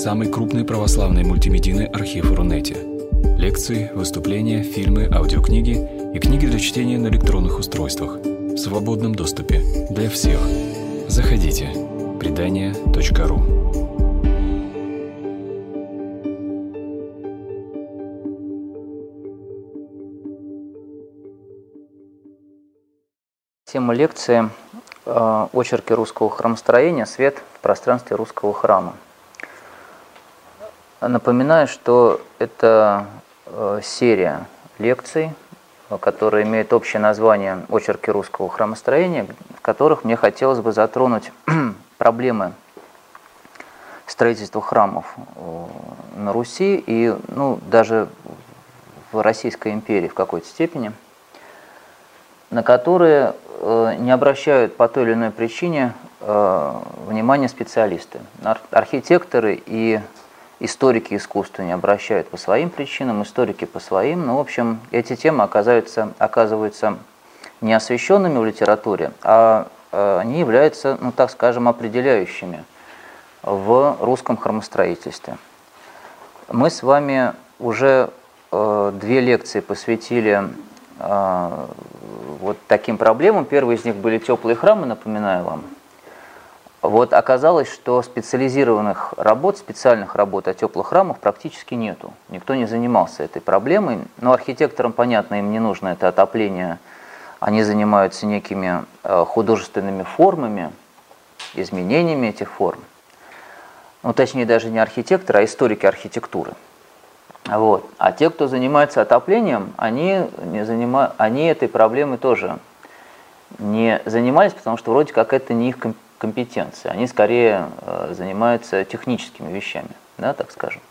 самый крупный православный мультимедийный архив Рунете. Лекции, выступления, фильмы, аудиокниги и книги для чтения на электронных устройствах в свободном доступе для всех. Заходите. Предания.ру Тема лекции э, «Очерки русского храмостроения. Свет в пространстве русского храма». Напоминаю, что это э, серия лекций, которая имеет общее название «Очерки русского храмостроения», в которых мне хотелось бы затронуть проблемы строительства храмов э, на Руси и ну, даже в Российской империи в какой-то степени, на которые э, не обращают по той или иной причине внимания специалисты, архитекторы и историки искусства не обращают по своим причинам, историки по своим. Ну, в общем, эти темы оказываются, оказываются не освещенными в литературе, а э, они являются, ну так скажем, определяющими в русском хромостроительстве. Мы с вами уже э, две лекции посвятили э, вот таким проблемам. Первые из них были теплые храмы, напоминаю вам. Вот оказалось, что специализированных работ, специальных работ о теплых храмах практически нету. Никто не занимался этой проблемой. Но архитекторам, понятно, им не нужно это отопление. Они занимаются некими э, художественными формами, изменениями этих форм. Ну, точнее, даже не архитекторы, а историки архитектуры. Вот. А те, кто занимается отоплением, они, не занима... они этой проблемой тоже не занимались, потому что вроде как это не их компетенция компетенции. Они скорее э, занимаются техническими вещами, да, так скажем.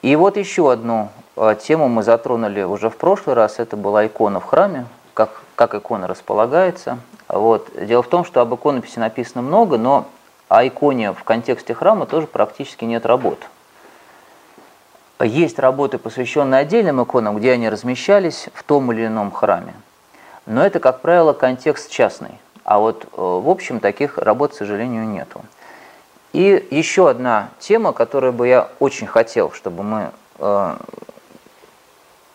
И вот еще одну э, тему мы затронули уже в прошлый раз. Это была икона в храме, как, как икона располагается. Вот. Дело в том, что об иконописи написано много, но о иконе в контексте храма тоже практически нет работ. Есть работы, посвященные отдельным иконам, где они размещались в том или ином храме. Но это, как правило, контекст частный. А вот, э, в общем, таких работ, к сожалению, нету. И еще одна тема, которую бы я очень хотел, чтобы мы э,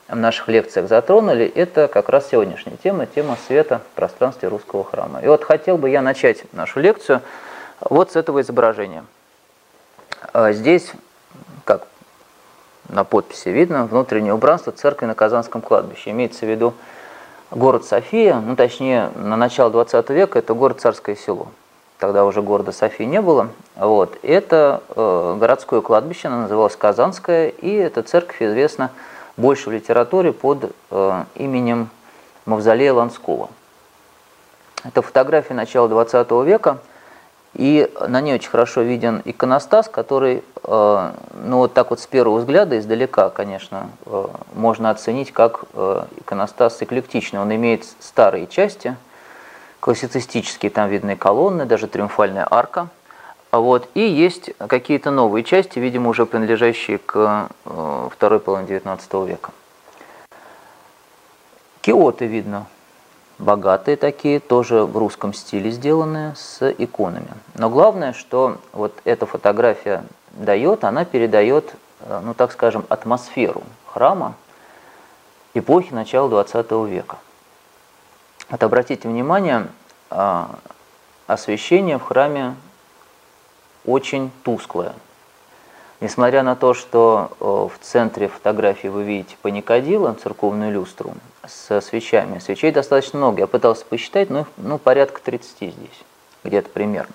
в наших лекциях затронули, это как раз сегодняшняя тема, тема света в пространстве русского храма. И вот хотел бы я начать нашу лекцию вот с этого изображения. Э, здесь, как на подписи видно, внутреннее убранство церкви на Казанском кладбище. Имеется в виду город София, ну точнее на начало 20 века это город Царское село. Тогда уже города Софии не было. Вот. Это э, городское кладбище, оно называлось Казанское, и эта церковь известна больше в литературе под э, именем Мавзолея Ланского. Это фотография начала 20 века – и на ней очень хорошо виден иконостас, который, э, ну вот так вот с первого взгляда, издалека, конечно, э, можно оценить как э, иконостас эклектичный. Он имеет старые части, классицистические, там видны колонны, даже триумфальная арка. Вот. И есть какие-то новые части, видимо, уже принадлежащие к второй половине XIX века. Киоты видно богатые такие, тоже в русском стиле сделанные, с иконами. Но главное, что вот эта фотография дает, она передает, э, ну так скажем, атмосферу храма эпохи начала 20 века. Вот обратите внимание, а, освещение в храме очень тусклое. Несмотря на то, что э, в центре фотографии вы видите паникадила, церковную люстру, с свечами. Свечей достаточно много. Я пытался посчитать, но ну, порядка 30 здесь, где-то примерно.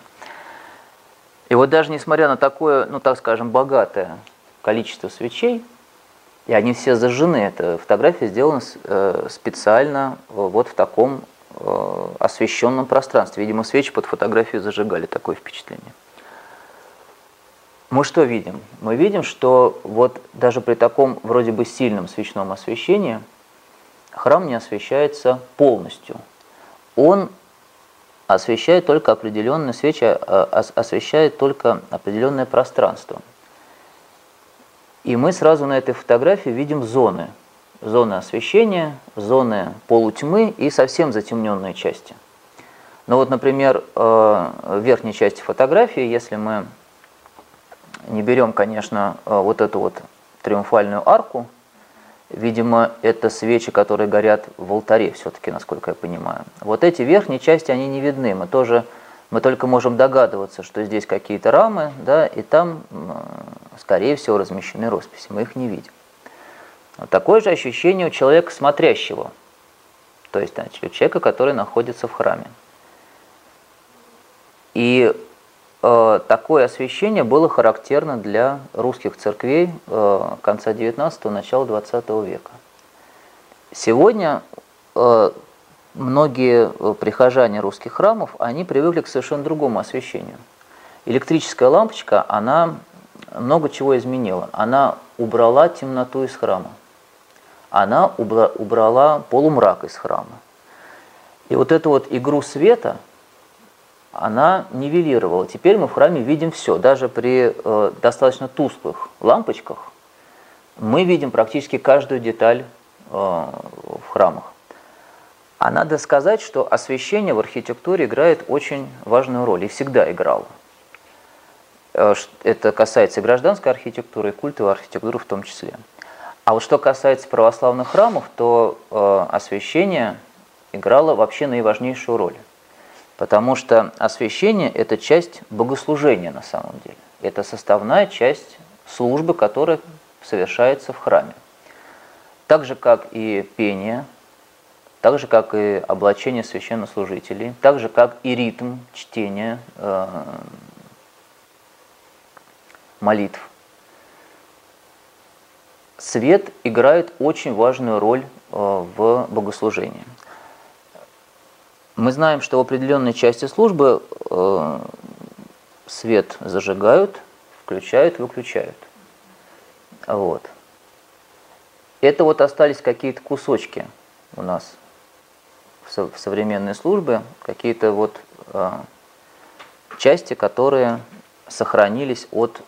И вот даже несмотря на такое, ну так скажем, богатое количество свечей, и они все зажжены, эта фотография сделана э, специально вот в таком э, освещенном пространстве. Видимо, свечи под фотографию зажигали, такое впечатление. Мы что видим? Мы видим, что вот даже при таком вроде бы сильном свечном освещении – храм не освещается полностью. Он освещает только определенные свечи, а, освещает только определенное пространство. И мы сразу на этой фотографии видим зоны. Зоны освещения, зоны полутьмы и совсем затемненные части. Но вот, например, э, в верхней части фотографии, если мы не берем, конечно, вот эту вот триумфальную арку, видимо, это свечи, которые горят в алтаре все-таки, насколько я понимаю. Вот эти верхние части, они не видны. Мы тоже, мы только можем догадываться, что здесь какие-то рамы, да, и там, скорее всего, размещены росписи. Мы их не видим. Вот такое же ощущение у человека смотрящего, то есть значит, у человека, который находится в храме. И такое освещение было характерно для русских церквей э, конца 19-го, начала 20 века. Сегодня э, многие э, прихожане русских храмов, они привыкли к совершенно другому освещению. Электрическая лампочка, она много чего изменила. Она убрала темноту из храма она убрала полумрак из храма. И вот эту вот игру света она нивелировала. Теперь мы в храме видим все. Даже при э, достаточно тусклых лампочках мы видим практически каждую деталь э, в храмах. А надо сказать, что освещение в архитектуре играет очень важную роль и всегда играло. Э, это касается и гражданской архитектуры, и культовой архитектуры в том числе. А вот что касается православных храмов, то э, освящение играло вообще наиважнейшую роль. Потому что освящение – это часть богослужения на самом деле. Это составная часть службы, которая совершается в храме. Так же, как и пение, так же, как и облачение священнослужителей, так же, как и ритм чтения э, молитв свет играет очень важную роль э, в богослужении. Мы знаем, что в определенной части службы э, свет зажигают, включают, выключают. Вот. Это вот остались какие-то кусочки у нас в современной службе, какие-то вот э, части, которые сохранились от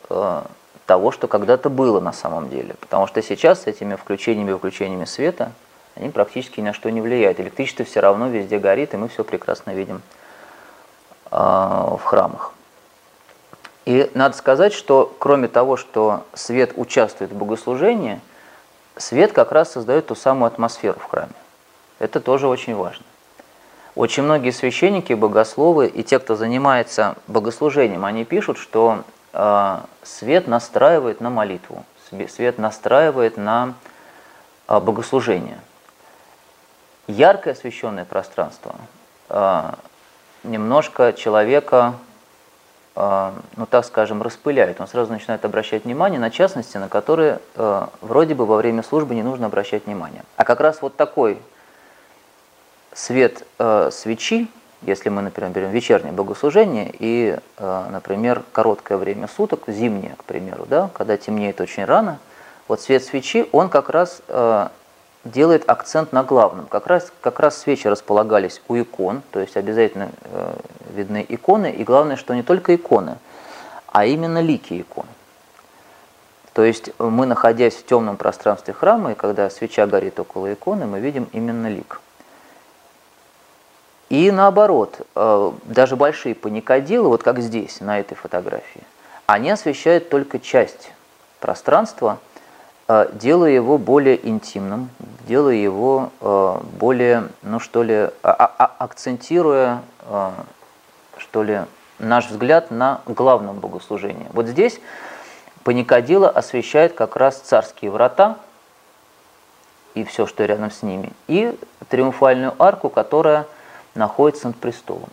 того, что когда-то было на самом деле. Потому что сейчас с этими включениями и выключениями света они практически ни на что не влияют. Электричество все равно везде горит, и мы все прекрасно видим э, в храмах. И надо сказать, что кроме того, что свет участвует в богослужении, свет как раз создает ту самую атмосферу в храме. Это тоже очень важно. Очень многие священники, богословы и те, кто занимается богослужением, они пишут, что а, свет настраивает на молитву, свет настраивает на а, богослужение. Яркое освещенное пространство а, немножко человека, ну так скажем, распыляет. Он сразу начинает обращать внимание на частности, на которые вроде бы во время службы не нужно обращать внимание. А как раз вот такой свет свечи, если мы, например, берем вечернее богослужение и, например, короткое время суток, зимнее, к примеру, да, когда темнеет очень рано, вот свет свечи, он как раз делает акцент на главном. Как раз, как раз свечи располагались у икон, то есть обязательно э, видны иконы, и главное, что не только иконы, а именно лики икон. То есть мы, находясь в темном пространстве храма, и когда свеча горит около иконы, мы видим именно лик. И наоборот, э, даже большие паникодилы, вот как здесь, на этой фотографии, они освещают только часть пространства, делая его более интимным, делая его э, более, ну что ли, а, а, а, акцентируя, что ли, наш взгляд на главном богослужении. Вот здесь паникодила освещает как раз царские врата и все, что рядом с ними, и триумфальную арку, которая находится над престолом.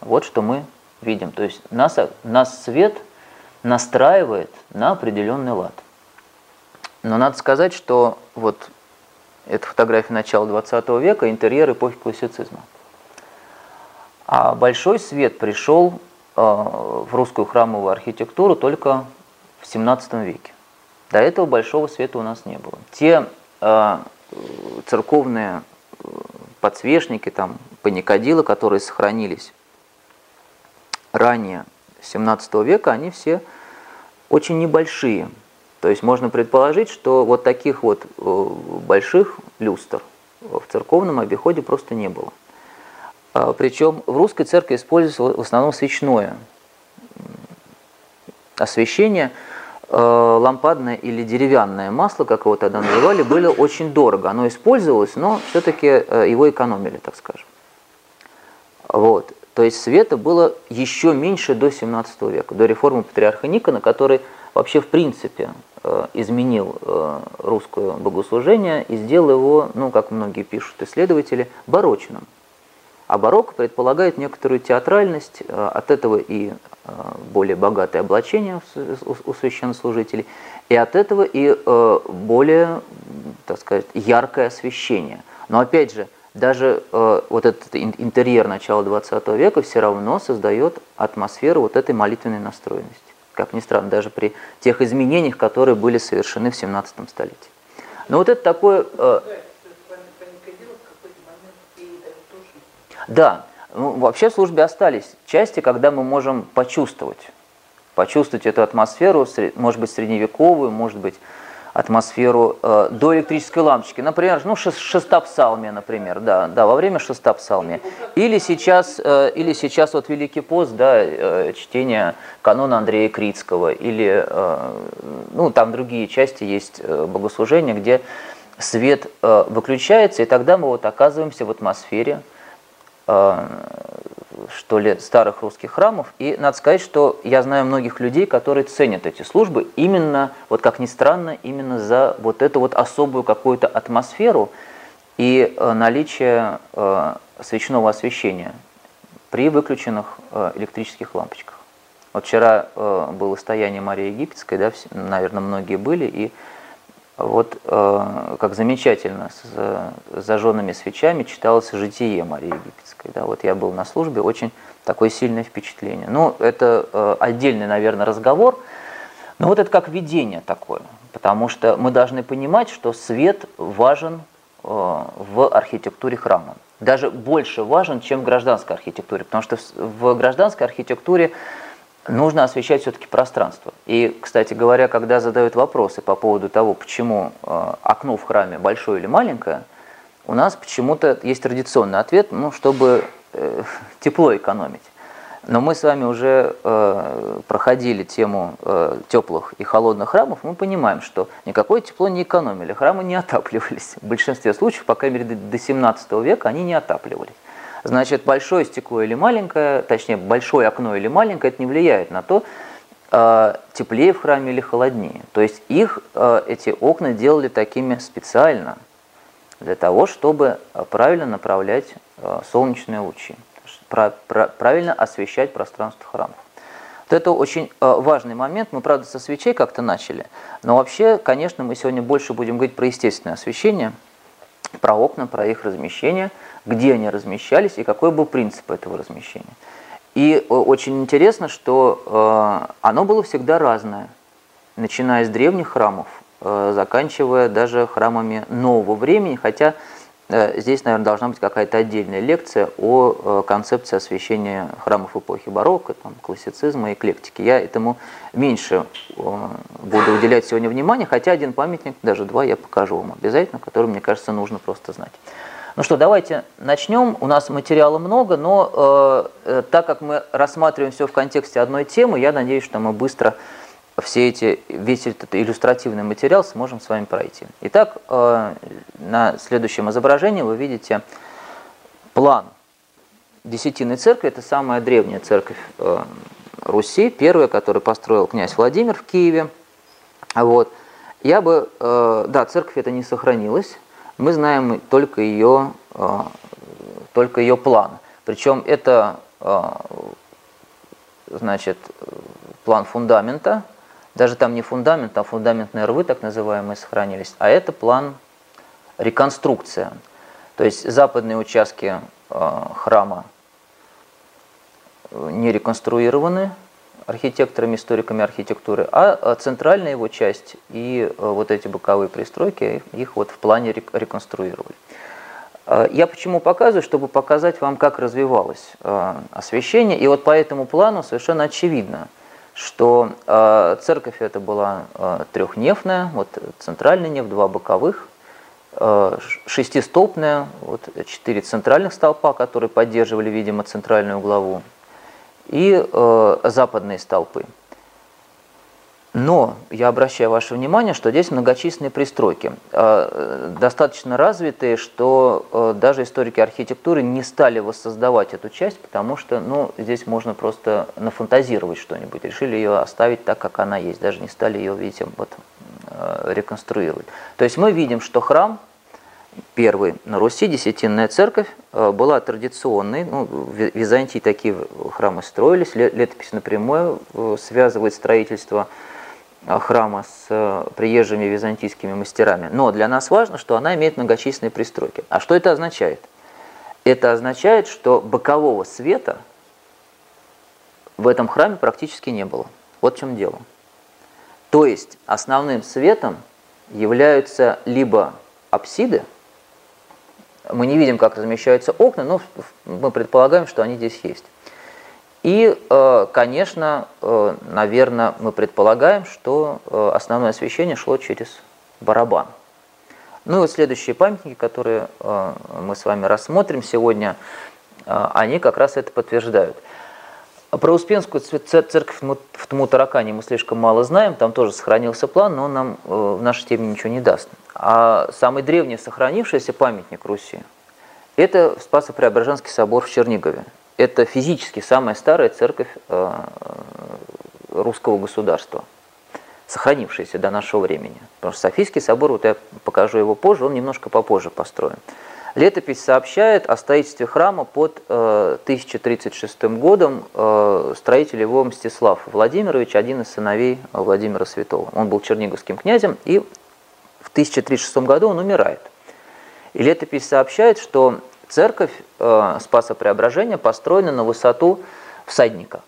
Вот что мы видим. То есть нас, нас свет настраивает на определенный лад. Но надо сказать, что вот это фотография начала 20 века, интерьер эпохи классицизма. А большой свет пришел э, в русскую храмовую архитектуру только в 17 веке. До этого большого света у нас не было. Те э, церковные подсвечники, там, паникодилы, которые сохранились ранее 17 века, они все очень небольшие. То есть можно предположить, что вот таких вот э, больших люстр в церковном обиходе просто не было. А, Причем в русской церкви используется в основном свечное освещения лампадное или деревянное масло, как его тогда называли, было очень дорого. Оно использовалось, но все-таки его экономили, так скажем. Вот. То есть света было еще меньше до 17 века, до реформы патриарха Никона, который вообще в принципе э, изменил э, русское богослужение и сделал его, ну, как многие пишут исследователи, барочным. А барокко предполагает некоторую театральность, э, от этого и более богатое облачение у священнослужителей, и от этого и более, так сказать, яркое освещение. Но опять же, даже э, вот этот интерьер начала 20 века все равно создает атмосферу вот этой молитвенной настроенности. Как ни странно, даже при тех изменениях, которые были совершены в 17 столетии. Но вот это такое... Э, да, ну, вообще в службе остались части, когда мы можем почувствовать, почувствовать эту атмосферу, может быть, средневековую, может быть, атмосферу э, до электрической лампочки. Например, ну, шестопсалмия, например, да, да, во время шестопсалмия. Или сейчас, э, или сейчас вот Великий пост, да, э, чтение канона Андрея Критского, или, э, ну, там другие части есть э, богослужения, где свет э, выключается, и тогда мы вот оказываемся в атмосфере э, что ли, старых русских храмов. И надо сказать, что я знаю многих людей, которые ценят эти службы именно, вот как ни странно, именно за вот эту вот особую какую-то атмосферу и э, наличие э, свечного освещения при выключенных э, электрических лампочках. Вот вчера было стояние Марии Египетской, да, наверное, многие были, и вот э, как замечательно с э, зажженными свечами читалось житие Марии Египетской. Да? Вот я был на службе, очень такое сильное впечатление. Ну, это э, отдельный, наверное, разговор, но вот это как видение такое, потому что мы должны понимать, что свет важен в архитектуре храма. Даже больше важен, чем в гражданской архитектуре, потому что в гражданской архитектуре нужно освещать все-таки пространство. И, кстати говоря, когда задают вопросы по поводу того, почему э, окно в храме большое или маленькое, у нас почему-то есть традиционный ответ, ну, чтобы э, тепло экономить. Но мы с вами уже э, проходили тему э, теплых и холодных храмов, мы понимаем, что никакое тепло не экономили, храмы не отапливались. В большинстве случаев, по крайней мере, до 17 века они не отапливались. Значит, большое стекло или маленькое, точнее, большое окно или маленькое, это не влияет на то, э, теплее в храме или холоднее. То есть их, э, эти окна делали такими специально, для того, чтобы правильно направлять э, солнечные лучи, правильно освещать пространство храмов. Вот это очень важный момент. Мы, правда, со свечей как-то начали, но вообще, конечно, мы сегодня больше будем говорить про естественное освещение, про окна, про их размещение – где они размещались и какой был принцип этого размещения. И э, очень интересно, что э, оно было всегда разное, начиная с древних храмов, э, заканчивая даже храмами нового времени, хотя здесь, наверное, должна быть какая-то отдельная лекция о концепции освещения храмов эпохи барокко, там, классицизма эклектики. Я этому меньше буду уделять сегодня внимания, хотя один памятник, даже два, я покажу вам обязательно, который, мне кажется, нужно просто знать. Ну что, давайте начнем. У нас материала много, но э, э, так как мы рассматриваем все в контексте одной темы, я надеюсь, что мы быстро все эти, весь этот иллюстративный материал сможем с вами пройти. Итак, э, на следующем изображении вы видите план Десятинной церкви. Это самая древняя церковь э, Руси, первая, которую построил князь Владимир в Киеве. Вот. Я бы, э, да, церковь это не сохранилась, мы знаем только ее, а, только ее план. Причем это а, значит, план фундамента, даже там не фундамент, а фундаментные рвы, так называемые, сохранились, а это план реконструкция. То есть западные участки а, храма не реконструированы, архитекторами, историками архитектуры, а центральная его часть и э, вот эти боковые пристройки, их вот в плане реконструировали. Э, я почему показываю? Чтобы показать вам, как развивалось э, освещение. И вот по этому плану совершенно очевидно, что церковь это была трехнефная, вот центральный неф, два боковых, шестистолбная, вот четыре центральных столпа, которые поддерживали, видимо, центральную главу, и э, западные столпы. Но я обращаю ваше внимание, что здесь многочисленные пристройки, э, достаточно развитые, что э, даже историки архитектуры не стали воссоздавать эту часть, потому что ну, здесь можно просто нафантазировать что-нибудь, решили ее оставить так, как она есть, даже не стали ее, видите, вот, э, реконструировать. То есть мы видим, что храм первый на Руси, Десятинная церковь, была традиционной, ну, в Византии такие храмы строились, летопись напрямую связывает строительство Э, храма с э, приезжими византийскими мастерами. Но для нас важно, что она имеет многочисленные пристройки. А что это означает? Это означает, что бокового света в этом храме практически не было. Вот в чем дело. То есть основным светом являются либо апсиды, мы не видим, как размещаются окна, но мы предполагаем, что они здесь есть. И, э, конечно, э, наверное, мы предполагаем, что э, основное освещение шло через барабан. Ну и вот следующие памятники, которые мы с вами рассмотрим сегодня, они как раз это подтверждают. Про Успенскую церковь в Тмутаракане мы слишком мало знаем, там тоже сохранился план, но он нам в нашей теме ничего не даст. А самый древний сохранившийся памятник Руси – это Спасо-Преображенский собор в Чернигове это физически самая старая церковь э, русского государства, сохранившаяся до нашего времени. Потому что Софийский собор, вот я покажу его позже, он немножко попозже построен. Летопись сообщает о строительстве храма под 1036 э, годом. Э, строитель его Мстислав Владимирович, один из сыновей Владимира Святого. Он был черниговским князем, и 1036 году он умирает. И летопись сообщает, что Церковь э, Спаса Преображения построена на высоту всадника.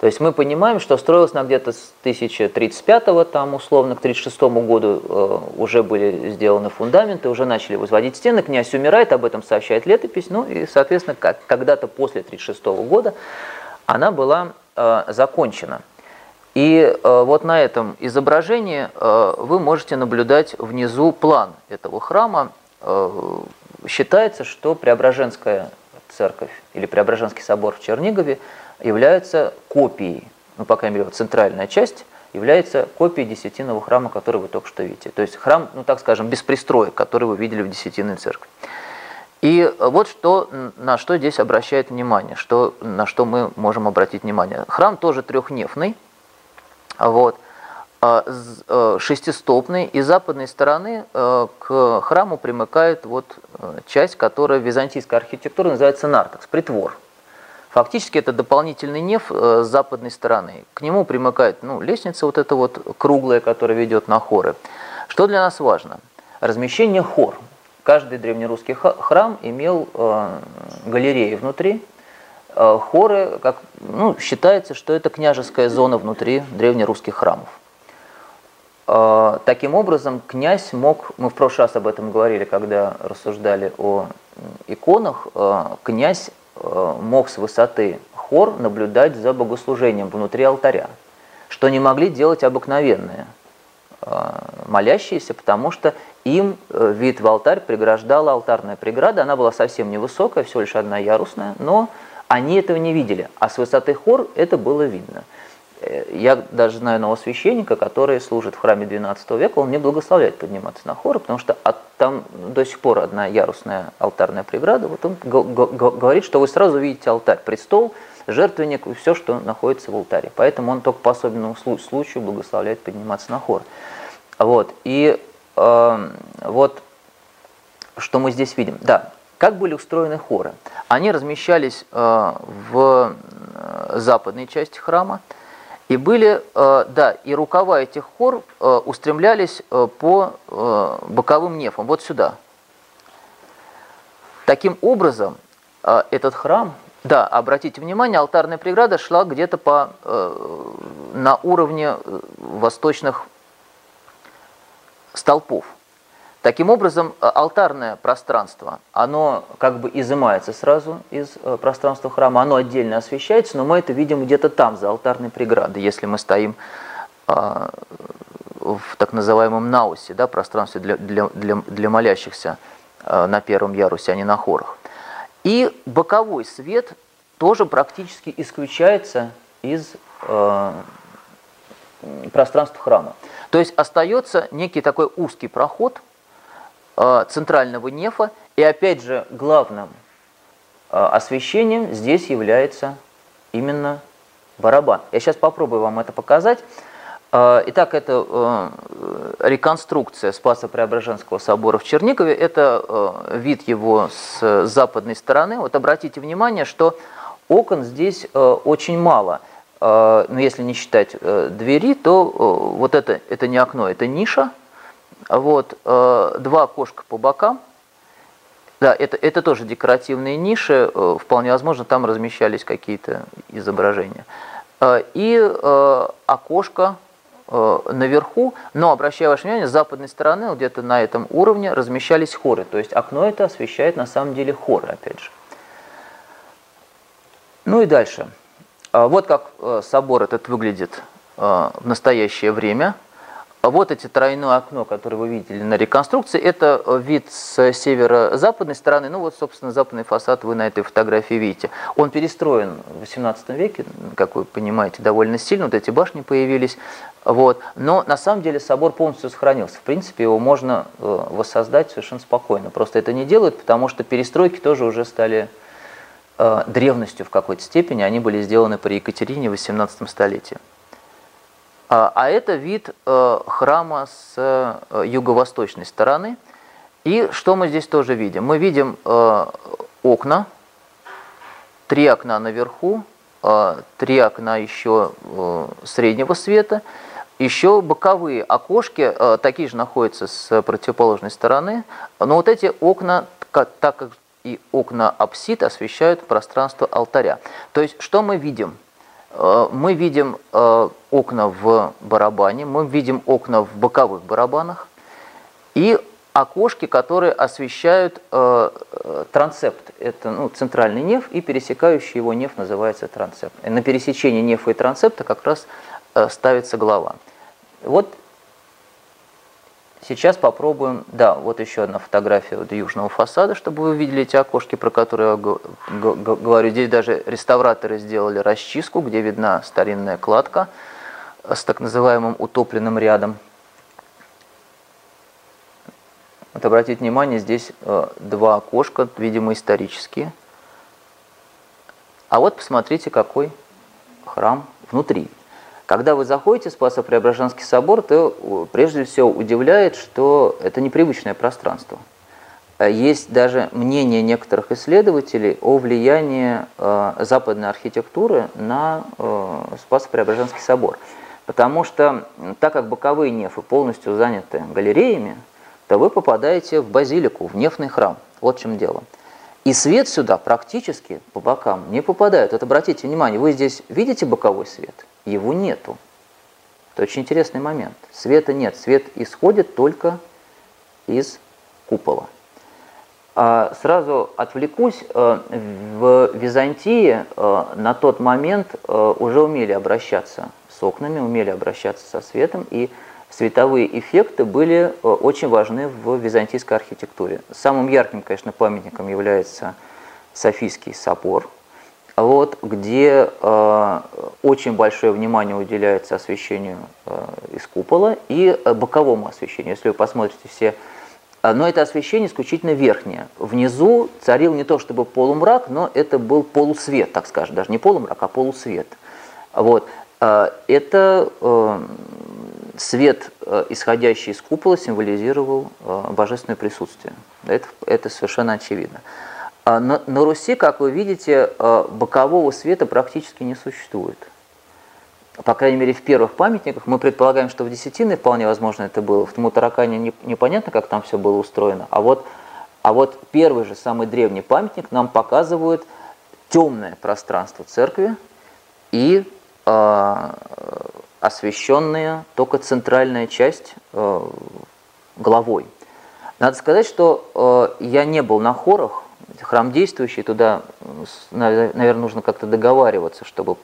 То есть мы понимаем, что строилась она где-то с 1035 там условно к 36 году э, уже были сделаны фундаменты, уже начали возводить стены. Князь умирает, об этом сообщает летопись. Ну и, соответственно, когда-то после 36 года она была э, закончена. И э, вот на этом изображении э, вы можете наблюдать внизу план этого храма. Э, считается, что Преображенская церковь или Преображенский собор в Чернигове является копией, ну, по крайней мере, центральная часть является копией Десятинного храма, который вы только что видите. То есть храм, ну так скажем, без пристроек, который вы видели в Десятинной церкви. И вот что, на что здесь обращает внимание, что, на что мы можем обратить внимание. Храм тоже трехнефный, вот, а, э, шестистопный, и с западной стороны э, к храму примыкает вот часть, которая в византийской архитектуре называется нартекс, притвор. Фактически это дополнительный неф с западной стороны. К нему примыкает ну, лестница вот эта вот круглая, которая ведет на хоры. Что для нас важно? Размещение хор. Каждый древнерусский храм имел галереи внутри, хоры, как, ну, считается, что это княжеская зона внутри древнерусских храмов. А, таким образом, князь мог, мы в прошлый раз об этом говорили, когда рассуждали о иконах, а, князь мог с высоты хор наблюдать за богослужением внутри алтаря, что не могли делать обыкновенные молящиеся, потому что им э, вид в алтарь преграждала алтарная преграда, она была совсем невысокая, всего лишь одна ярусная, но они этого не видели, а с высоты хор это было видно. Э, я даже знаю одного священника, который служит в храме XII века, он мне благословляет подниматься на хоры, потому что от, там до сих пор одна ярусная алтарная преграда. Вот он говорит, что вы сразу видите алтарь, престол, жертвенник и все, что находится в алтаре. Поэтому он только по особенному случаю благословляет подниматься на хор. Вот. И э, вот что мы здесь видим. Да, как были устроены хоры? Они размещались э, в э, западной части храма, и были, э, да, и рукава этих хор устремлялись по боковым нефам, вот сюда. Таким образом, этот храм, да, обратите внимание, алтарная преграда шла где-то по, на уровне восточных столпов. Таким образом, э, алтарное пространство, оно как бы изымается сразу из э, пространства храма, оно отдельно освещается, но мы это видим где-то там, за алтарной преградой, если мы стоим а, в так называемом наусе, да, пространстве для, для, для, для молящихся а, на первом ярусе, а не на хорах. И боковой свет тоже практически исключается из пространство храма. То есть остается некий такой узкий проход э, центрального нефа, и опять же главным э, освещением здесь является именно барабан. Я сейчас попробую вам это показать. Э, итак, это э, реконструкция Спасо-Преображенского собора в Чернигове. Это э, вид его с западной стороны. Вот обратите внимание, что окон здесь очень мало. Но если не считать двери, то вот это, это не окно, это ниша. Вот, два окошка по бокам. Да, это, это тоже декоративные ниши. Вполне возможно, там размещались какие-то изображения. И окошко Э, наверху, но, обращаю ваше внимание, с западной стороны, где-то на этом уровне, размещались хоры. То есть окно это освещает на самом деле хоры, опять же. Ну и дальше. Вот как э, собор этот выглядит э, в настоящее время. Вот эти тройное окно, которое вы видели на реконструкции, это вид с северо-западной стороны. Ну вот, собственно, западный фасад вы на этой фотографии видите. Он перестроен в 18 веке, как вы понимаете, довольно сильно. Вот эти башни появились. Вот. Но на самом деле собор полностью сохранился. В принципе, его можно э, воссоздать совершенно спокойно. Просто это не делают, потому что перестройки тоже уже стали э, древностью в какой-то степени. Они были сделаны при Екатерине в 18 столетии. А, а это вид э, храма с э, юго-восточной стороны. И что мы здесь тоже видим? Мы видим э, окна, три окна наверху, три окна еще среднего света, еще боковые окошки, такие же находятся с противоположной стороны, но вот эти окна, так как и окна апсид освещают пространство алтаря. То есть, что мы видим? Э, мы видим э, окна в барабане, мы видим окна в боковых барабанах и окошки, которые освещают э, трансепт. Это ну, центральный неф и пересекающий его неф называется трансепт. На пересечении нефа и трансепта как раз ставится глава. Вот Сейчас попробуем, да, вот еще одна фотография вот южного фасада, чтобы вы увидели эти окошки, про которые я говорю. Здесь даже реставраторы сделали расчистку, где видна старинная кладка с так называемым утопленным рядом. Вот обратите внимание, здесь э, два окошка, видимо, исторические. А вот посмотрите, какой храм внутри. Когда вы заходите в Спасо-Преображенский собор, то прежде всего удивляет, что это непривычное пространство. Э, есть даже мнение некоторых исследователей о влиянии э, западной архитектуры на э, Спасо-Преображенский собор. Потому что, так как боковые нефы полностью заняты галереями, то вы попадаете в базилику, в нефный храм. Вот в чем дело. И свет сюда практически по бокам не попадает. Вот обратите внимание, вы здесь видите боковой свет – его нету. Это очень интересный момент. Света нет, свет исходит только из купола. А сразу отвлекусь, э, в Византии э, на тот момент э, уже умели обращаться с окнами, умели обращаться со светом, и световые эффекты были очень важны в византийской архитектуре. Самым ярким, конечно, памятником является Софийский собор – вот, где э, очень большое внимание уделяется освещению э, из купола и э, боковому освещению. Если вы посмотрите все, э, но это освещение исключительно верхнее. Внизу царил не то чтобы полумрак, но это был полусвет, так скажем, даже не полумрак, а полусвет. Вот. Э, это э, свет, исходящий из купола, символизировал э, божественное присутствие. Это, это совершенно очевидно. А на, на Руси, как вы видите, э, бокового света практически не существует. По крайней мере, в первых памятниках. Мы предполагаем, что в Десятиной вполне возможно это было. В Мутаракане непонятно, как там все было устроено. А вот, а вот первый же, самый древний памятник нам показывает темное пространство церкви и э, освещенная только центральная часть э, головой. Надо сказать, что э, я не был на хорах, храм действующий, туда, наверное, нужно как-то договариваться, чтобы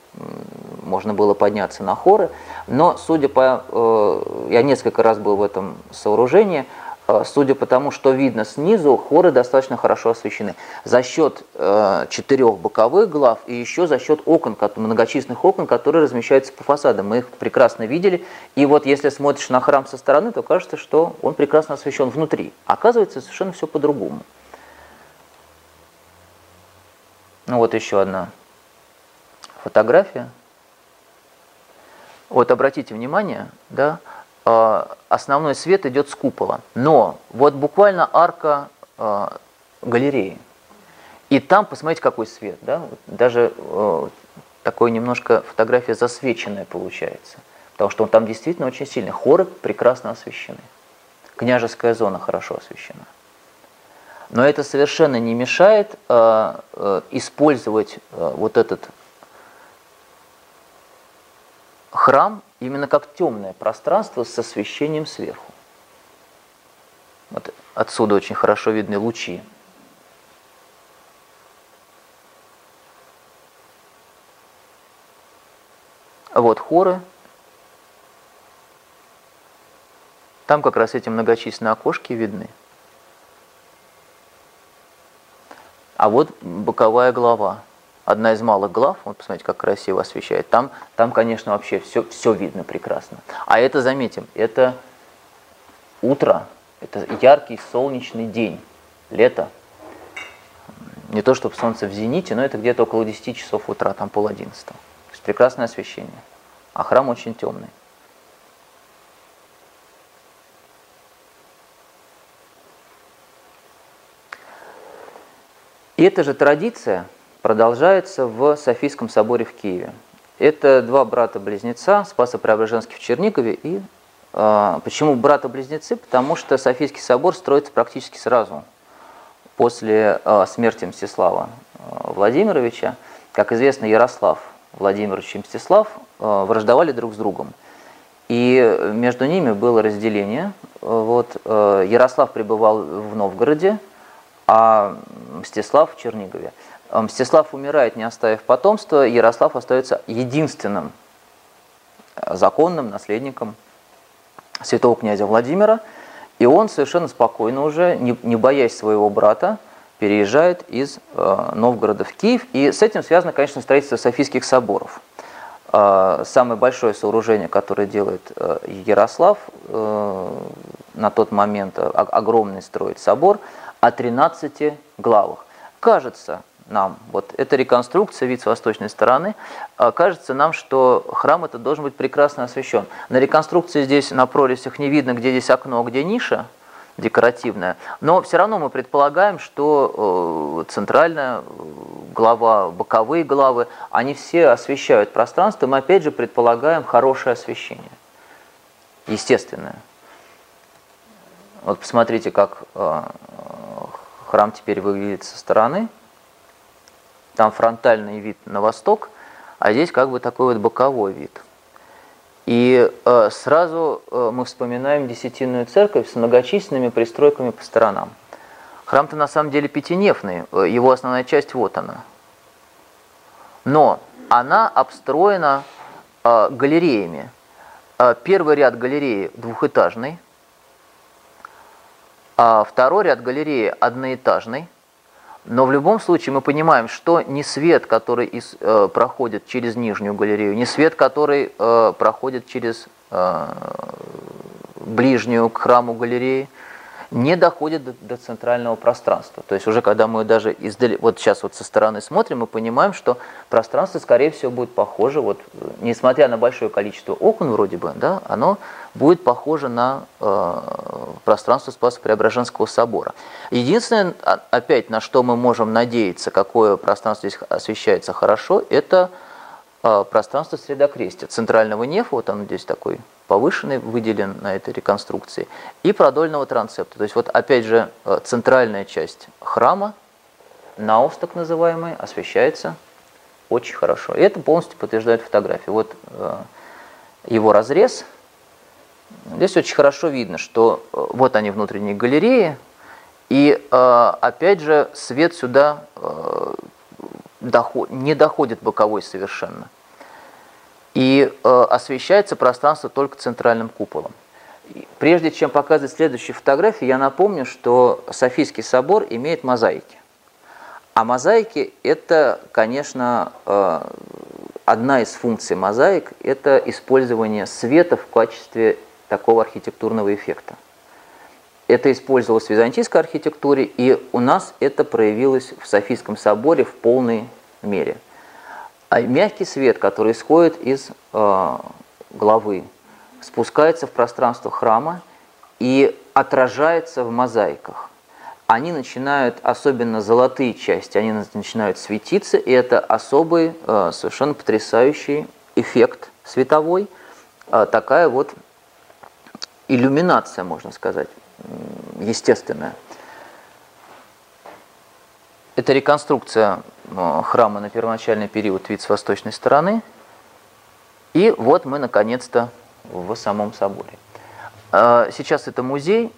можно было подняться на хоры. Но, судя по... Э, я несколько раз был в этом сооружении, э, судя по тому, что видно снизу, хоры достаточно хорошо освещены. За счет э, четырех боковых глав и еще за счет окон, многочисленных окон, которые размещаются по фасадам. Мы их прекрасно видели. И вот если смотришь на храм со стороны, то кажется, что он прекрасно освещен внутри. Оказывается, совершенно все по-другому. Ну вот еще одна фотография. Вот обратите внимание, да, а, основной свет идет с купола. Но вот буквально арка а, галереи. И там, посмотрите, какой свет. Да? Даже э, такой немножко фотография засвеченная получается. Потому что он там действительно очень сильный. Хоры прекрасно освещены. Княжеская зона хорошо освещена. Но это совершенно не мешает э, э, использовать э, вот этот храм именно как темное пространство с освещением сверху. Вот отсюда очень хорошо видны лучи. Вот хоры. Там как раз эти многочисленные окошки видны. А вот боковая глава одна из малых глав, вот посмотрите, как красиво освещает, там, там конечно, вообще все, все видно прекрасно. А это, заметим, это утро, это яркий солнечный день, лето. Не то, чтобы солнце в зените, но это где-то около 10 часов утра, там пол одиннадцатого. То есть прекрасное освещение. А храм очень темный. И эта же традиция – продолжается в Софийском соборе в Киеве. Это два брата-близнеца, Спасо-Преображенский в Чернигове. И э, почему брата-близнецы? Потому что Софийский собор строится практически сразу после э, смерти Мстислава э, Владимировича. Как известно, Ярослав Владимирович и Мстислав э, враждовали друг с другом. И между ними было разделение. Вот, э, Ярослав пребывал в Новгороде, а Мстислав в Чернигове. Мстислав умирает, не оставив потомства, Ярослав остается единственным э, законным наследником святого князя Владимира, и он совершенно спокойно уже, не, не боясь своего брата, переезжает из э, Новгорода в Киев, и с этим связано, конечно, строительство Софийских соборов. Э, самое большое сооружение, которое делает э, Ярослав, э, на тот момент э, огромный строит собор о 13 главах. Кажется, нам, вот эта реконструкция, вид с восточной стороны, а, кажется нам, что храм это должен быть прекрасно освещен. На реконструкции здесь на прорезях не видно, где здесь окно, где ниша декоративная, но все равно мы предполагаем, что э, центральная э, глава, боковые главы, они все освещают пространство, мы опять же предполагаем хорошее освещение, естественное. Вот посмотрите, как э, храм теперь выглядит со стороны – там фронтальный вид на восток, а здесь как бы такой вот боковой вид. И э, сразу э, мы вспоминаем Десятинную церковь с многочисленными пристройками по сторонам. Храм-то на самом деле пятинефный, э, его основная часть вот она. Но она обстроена галереями. Первый ряд галереи двухэтажный, а второй ряд галереи одноэтажный – но в любом случае мы понимаем, что не свет, который из, э, проходит через нижнюю галерею, не свет, который э, проходит через э, ближнюю к храму галереи, не доходит до, до центрального пространства. То есть уже когда мы даже издали, вот сейчас вот со стороны смотрим, мы понимаем, что пространство, скорее всего, будет похоже, вот, несмотря на большое количество окон вроде бы, да, оно будет похоже на э, пространство Спасо-Преображенского собора. Единственное, опять, на что мы можем надеяться, какое пространство здесь освещается хорошо, это э, пространство средокрестия, центрального нефа, вот оно здесь такой повышенный выделен на этой реконструкции, и продольного трансепта. То есть вот опять же э, центральная часть храма, наус так называемый, освещается очень хорошо. И это полностью подтверждает фотографии. Вот э, его разрез. Здесь очень хорошо видно, что э, вот они внутренние галереи, и опять же свет сюда доход, не доходит боковой совершенно и э, освещается пространство только центральным куполом. Прежде чем показывать следующие фотографии, я напомню, что Софийский собор имеет мозаики. А мозаики – это, конечно, э, одна из функций мозаик – это использование света в качестве такого архитектурного эффекта. Это использовалось в византийской архитектуре, и у нас это проявилось в Софийском соборе в полной мере. А мягкий свет, который исходит из э, главы, спускается в пространство храма и отражается в мозаиках они начинают, особенно золотые части, они начинают светиться, и это особый, э, совершенно потрясающий эффект световой, э, такая вот иллюминация, можно сказать, естественная. Это реконструкция храма на первоначальный период вид с восточной стороны. И вот мы наконец-то в самом соборе. Сейчас это музей,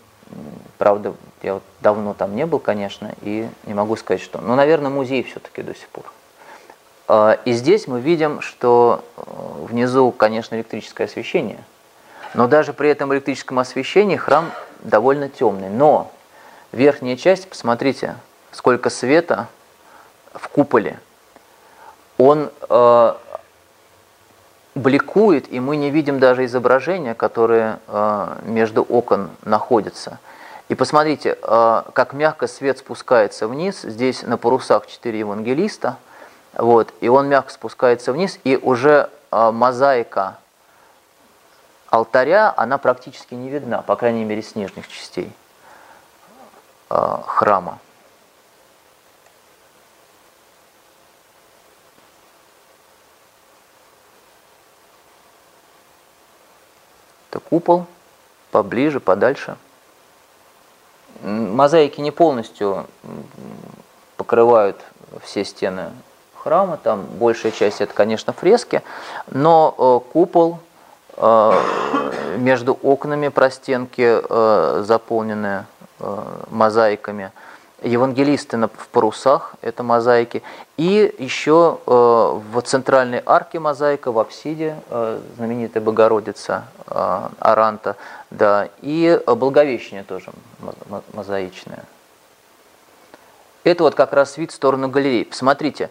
Правда, я вот давно там не был, конечно, и не могу сказать, что... Ну, наверное, музей все-таки до сих пор. А, и здесь мы видим, что э, внизу, конечно, электрическое освещение, но даже при этом электрическом освещении храм довольно темный. Но верхняя часть, посмотрите, сколько света в куполе. Он э, бликует, и мы не видим даже изображения, которые э, между окон находятся. И посмотрите, э, как мягко свет спускается вниз. Здесь на парусах четыре евангелиста. Вот, и он мягко спускается вниз, и уже э, мозаика алтаря, она практически не видна, по крайней мере, с нижних частей храма. Это купол, поближе, подальше. Мозаики не полностью покрывают все стены храма, там большая часть это, конечно, фрески, но э, купол э, между окнами простенки э, заполнены мозаиками – евангелисты в парусах, это мозаики, и еще э, в центральной арке мозаика, в апсиде, э, знаменитая Богородица э, Аранта, да, и Благовещение тоже мозаичное. Это вот как раз вид в сторону галереи. Посмотрите,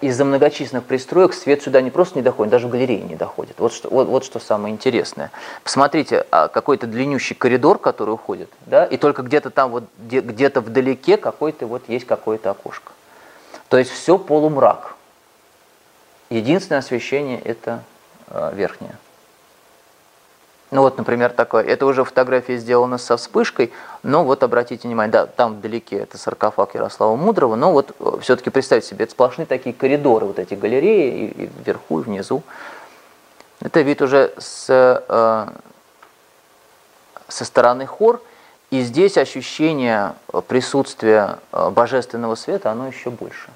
из-за многочисленных пристроек свет сюда не просто не доходит, даже в галерее не доходит. Вот что, вот, вот что самое интересное. Посмотрите, а, какой-то длиннющий коридор, который уходит, да, и только где-то там вот где-то вдалеке какой-то вот есть какое-то окошко. То есть все полумрак. Единственное освещение это э, верхнее. Ну вот, например, такое. Это уже фотография сделана со вспышкой, но вот обратите внимание, да, там вдалеке это саркофаг Ярослава Мудрого, но вот э, все-таки представьте себе, это сплошные такие коридоры, вот эти галереи, и, и вверху, и внизу. Это вид уже с, э, со стороны хор, и здесь ощущение присутствия э, божественного света, оно еще больше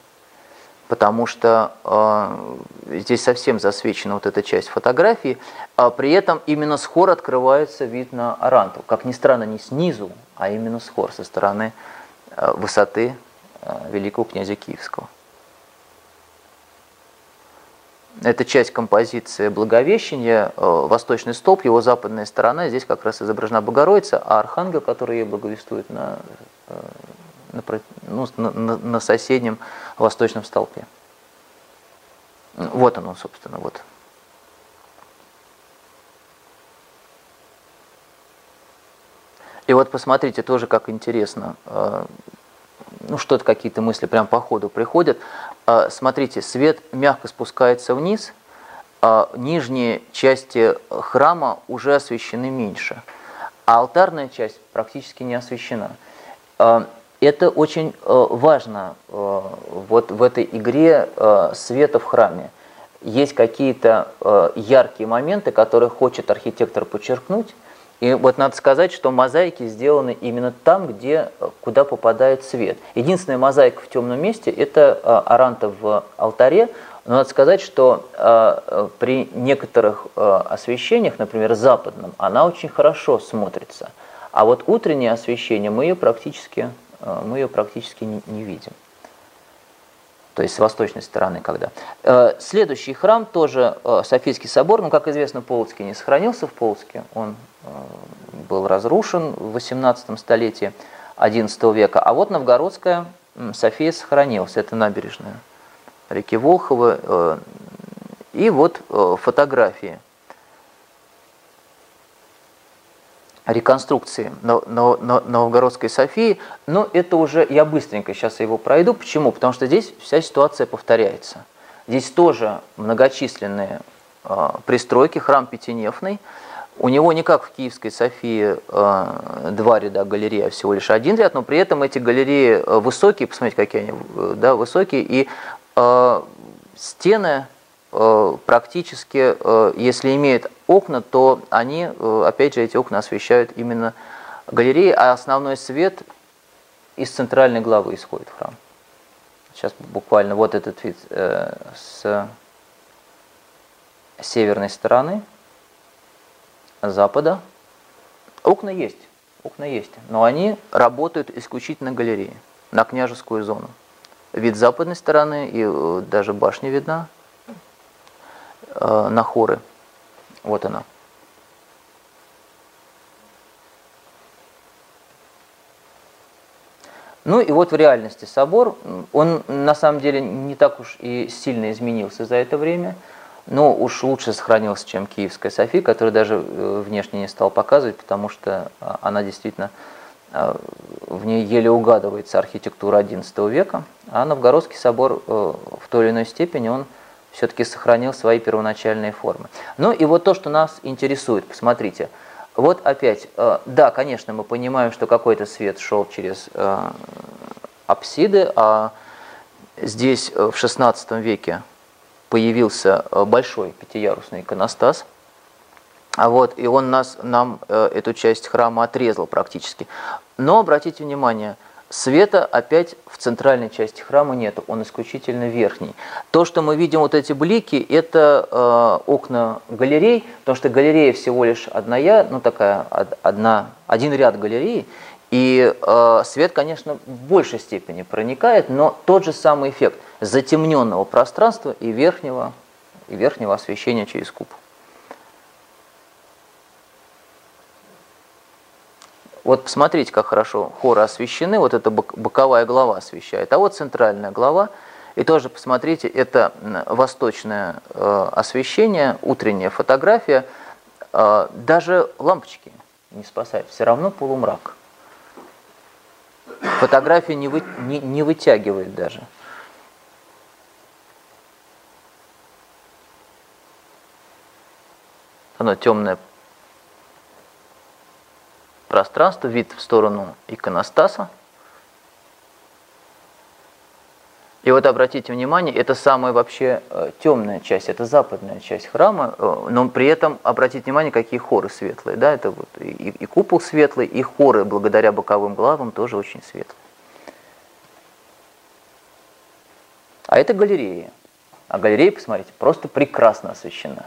потому что э, здесь совсем засвечена вот эта часть фотографии, а при этом именно с хор открывается вид на Аранту. Как ни странно, не снизу, а именно с хор, со стороны э, высоты э, великого князя Киевского. Это часть композиции Благовещения, э, восточный столб, его западная сторона, здесь как раз изображена Богородица, а Архангел, который ей благовествует на э, на, ну, на, на соседнем восточном столпе. Вот оно, собственно, вот. И вот посмотрите тоже, как интересно, э, ну что-то какие-то мысли прям по ходу приходят. Э, смотрите, свет мягко спускается вниз, а нижние части храма уже освещены меньше, а алтарная часть практически не освещена. Это очень э, важно э, вот в этой игре э, света в храме. Есть какие-то яркие моменты, которые хочет архитектор подчеркнуть. И вот надо сказать, что мозаики сделаны именно там, где, куда попадает свет. Единственная мозаика в темном месте – это аранта в алтаре. Но надо сказать, что при некоторых освещениях, например, западном, она очень хорошо смотрится. А вот утреннее освещение мы ее практически мы ее практически не, видим. То есть с восточной стороны когда. Э, следующий храм тоже э, Софийский собор, ну, как известно, Полоцкий не сохранился в Полоцке, он э, был разрушен в 18 столетии XI века, а вот Новгородская София сохранилась, это набережная реки Волхова, и вот фотографии – реконструкции Новгородской Софии, но это уже, я быстренько сейчас его пройду. Почему? Потому что здесь вся ситуация повторяется. Здесь тоже многочисленные э, пристройки, храм Пятинефный. У него не как в Киевской Софии э, два ряда галереи, а всего лишь один ряд, но при этом эти галереи э, высокие, посмотрите, какие они да, высокие, и э, стены Э, практически, э, если имеют окна, то они, э, опять же, эти окна освещают именно галереи, а основной свет из центральной главы исходит в храм. Сейчас буквально вот этот вид с северной стороны, запада. Окна есть, окна есть, но они работают исключительно галереи, на княжескую зону. Вид западной стороны и даже башня видна, э, на хоры. Вот она. Ну и вот в реальности собор, он на самом деле не так уж и сильно изменился за это время, но уж лучше сохранился, чем Киевская София, которую даже э, внешне не стал показывать, потому что а, она действительно, в ней еле угадывается архитектура XI века, а Новгородский собор э, в той или иной степени он все-таки сохранил свои первоначальные формы. Ну и вот то, что нас интересует, посмотрите. Вот опять, э, да, конечно, мы понимаем, что какой-то свет шел через э, апсиды, а здесь э, в XVI веке появился большой пятиярусный иконостас, а вот, и он нас, нам эту часть храма отрезал практически. Но обратите внимание – Света опять в центральной части храма нет, он исключительно верхний. То, что мы видим вот эти блики, это э, окна галерей, потому что галерея всего лишь одна, ну такая одна, один ряд галерей, и э, свет, конечно, в большей степени проникает, но тот же самый эффект затемненного пространства и верхнего, и верхнего освещения через куб. Вот посмотрите, как хорошо хоры освещены. Вот эта боковая глава освещает. А вот центральная глава. И тоже посмотрите, это восточное э, освещение, утренняя фотография. Э, даже лампочки не спасают. Все равно полумрак. Фотография не, вы, не, не вытягивает даже. Оно темное пространство, вид в сторону иконостаса. И вот обратите внимание, это самая вообще э, темная часть, это западная часть храма, э, но при этом обратите внимание, какие хоры светлые. Да? Это вот и, и купол светлый, и хоры благодаря боковым главам тоже очень светлые. А это галерея. А галерея, посмотрите, просто прекрасно освещена.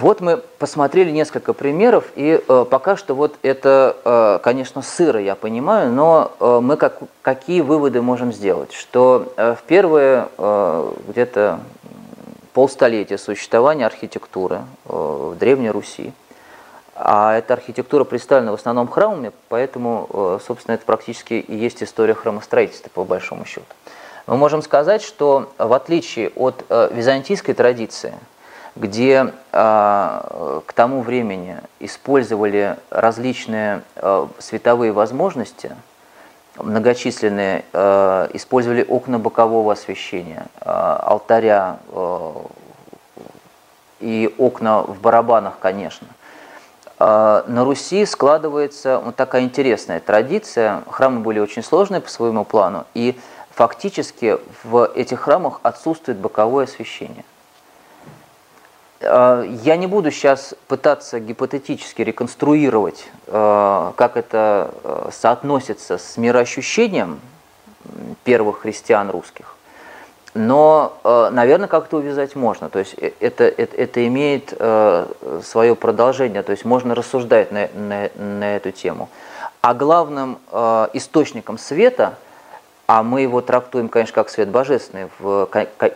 Вот мы посмотрели несколько примеров, и э, пока что вот это, э, конечно, сыро, я понимаю, но э, мы как, какие выводы можем сделать? Что э, в первые э, где-то полстолетия существования архитектуры э, в Древней Руси, а эта архитектура представлена в основном храмами, поэтому, э, собственно, это практически и есть история храмостроительства, по большому счету. Мы можем сказать, что в отличие от э, византийской традиции – где э, к тому времени использовали различные э, световые возможности, многочисленные, э, использовали окна бокового освещения, э, алтаря э, и окна в барабанах, конечно. Э, на Руси складывается вот такая интересная традиция. Храмы были очень сложные по своему плану, и фактически в этих храмах отсутствует боковое освещение. Э, я не буду сейчас пытаться гипотетически реконструировать, э, как это э, соотносится с мироощущением первых христиан русских. Но, наверное, как-то увязать можно. То есть это, это, это имеет свое продолжение, то есть можно рассуждать на, на, на эту тему. А главным э, источником света, а мы его трактуем, конечно, как свет божественный в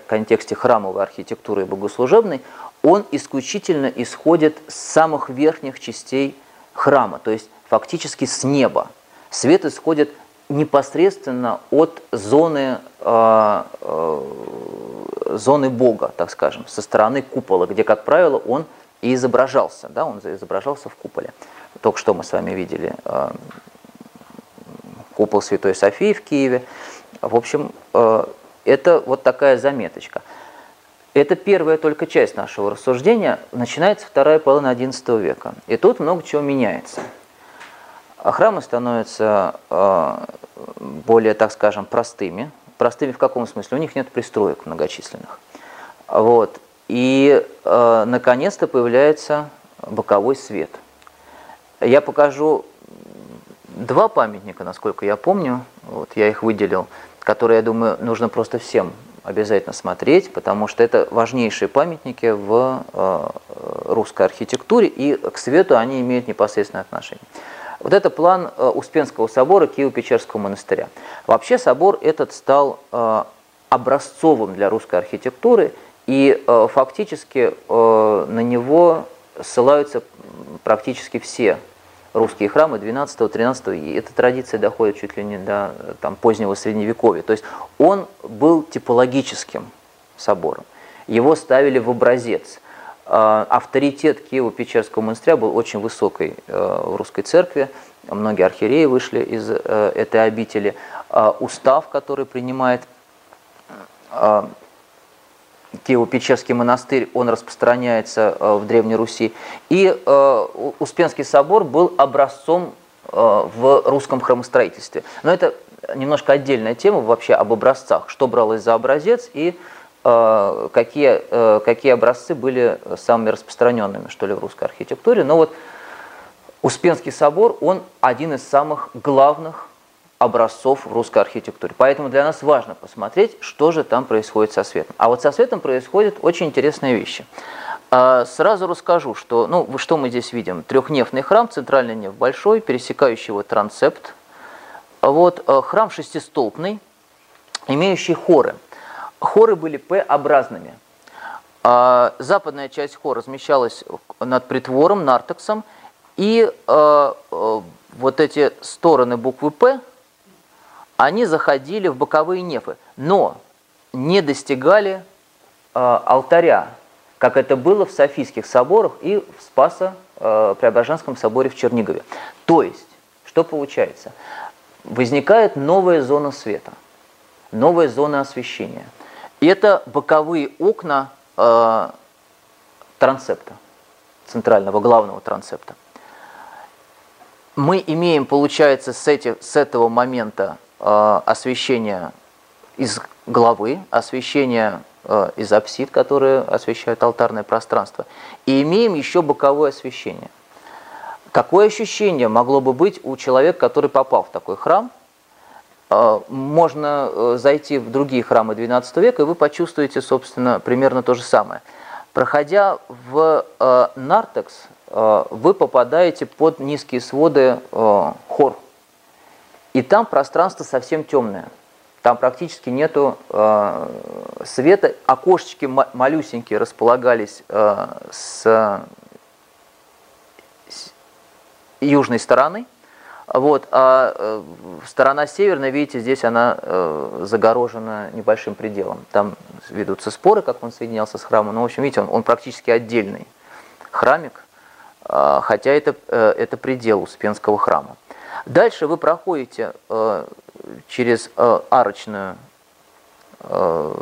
контексте храмовой архитектуры и богослужебной, он исключительно исходит с самых верхних частей храма, то есть фактически с неба. Свет исходит непосредственно от зоны, э, э, зоны Бога, так скажем, со стороны купола, где, как правило, он и изображался. Да, он изображался в куполе. Только что мы с вами видели э, купол Святой Софии в Киеве. В общем, э, это вот такая заметочка. Это первая только часть нашего рассуждения. Начинается вторая половина XI века. И тут много чего меняется. А храмы становятся э, более, так скажем, простыми. Простыми в каком смысле? У них нет пристроек многочисленных. Вот. И, э, наконец-то, появляется боковой свет. Я покажу два памятника, насколько я помню. Вот, я их выделил, которые, я думаю, нужно просто всем обязательно смотреть, потому что это важнейшие памятники в э, русской архитектуре, и к свету они имеют непосредственное отношение. Вот это план э, Успенского собора Киево-Печерского монастыря. Вообще собор этот стал э, образцовым для русской архитектуры, и фактически на него ссылаются практически все русские храмы 12-13, и эта традиция доходит чуть ли не до там, позднего Средневековья. То есть он был типологическим собором. Его ставили в образец. А, авторитет Киево-Печерского монастыря был очень высокий э, в русской церкви. Многие архиереи вышли из э, этой обители. А, устав, который принимает а, Киево-Печерский монастырь, он распространяется э, в Древней Руси. И Успенский собор был образцом в русском храмостроительстве. Но это немножко отдельная тема вообще об образцах, что бралось за образец и Э, какие, э, какие образцы были самыми распространенными, что ли, в русской архитектуре. Но вот Успенский собор, он один из самых главных образцов в русской архитектуре. Поэтому для нас важно посмотреть, что же там происходит со светом. А вот со светом происходят очень интересные вещи. Э, сразу расскажу, что, ну, что мы здесь видим. Трехнефный храм, центральный неф большой, пересекающий его трансепт. Вот, храм шестистолпный, имеющий хоры – хоры были П-образными. А, западная часть хора размещалась над притвором, нартексом, и а, а, вот эти стороны буквы П, они заходили в боковые нефы, но не достигали алтаря, как это было в Софийских соборах и в Спасо-Преображенском соборе в Чернигове. То есть, что получается? Возникает новая зона света, новая зона освещения – это боковые окна э, трансепта, центрального главного трансепта. Мы имеем, получается, с, эти, с этого момента э, освещение из главы, освещение э, из апсид, которые освещают алтарное пространство, и имеем еще боковое освещение. Какое ощущение могло бы быть у человека, который попал в такой храм – а, можно э, зайти в другие храмы XII века, и вы почувствуете, собственно, примерно то же самое. Проходя в э, Нартекс, э, вы попадаете под низкие своды хор. И там пространство совсем темное. Там практически нету света. Окошечки малюсенькие располагались с южной стороны – вот, а э, сторона северная, видите, здесь она э, загорожена небольшим пределом. Там ведутся споры, как он соединялся с храмом. Но, в общем, видите, он, он практически отдельный храмик, э, хотя это, э, это предел Успенского храма. Дальше вы проходите э, через э, арочную, э,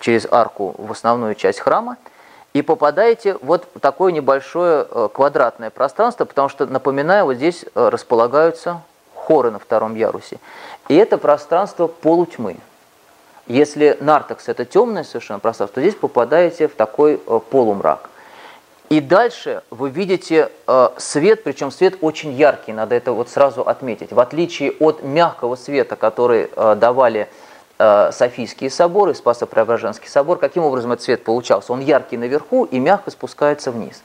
через арку в основную часть храма, и попадаете вот в такое небольшое э, квадратное пространство, потому что, напоминаю, вот здесь э, располагаются хоры на втором ярусе. И это пространство полутьмы. Если нартекс это темное совершенно пространство, то здесь попадаете в такой э, полумрак. И дальше вы видите свет, причем свет очень яркий, надо это вот сразу отметить. В отличие от мягкого света, который давали Э, Софийские соборы, Спасо-Преображенский собор, каким образом этот цвет получался? Он яркий наверху и мягко спускается вниз.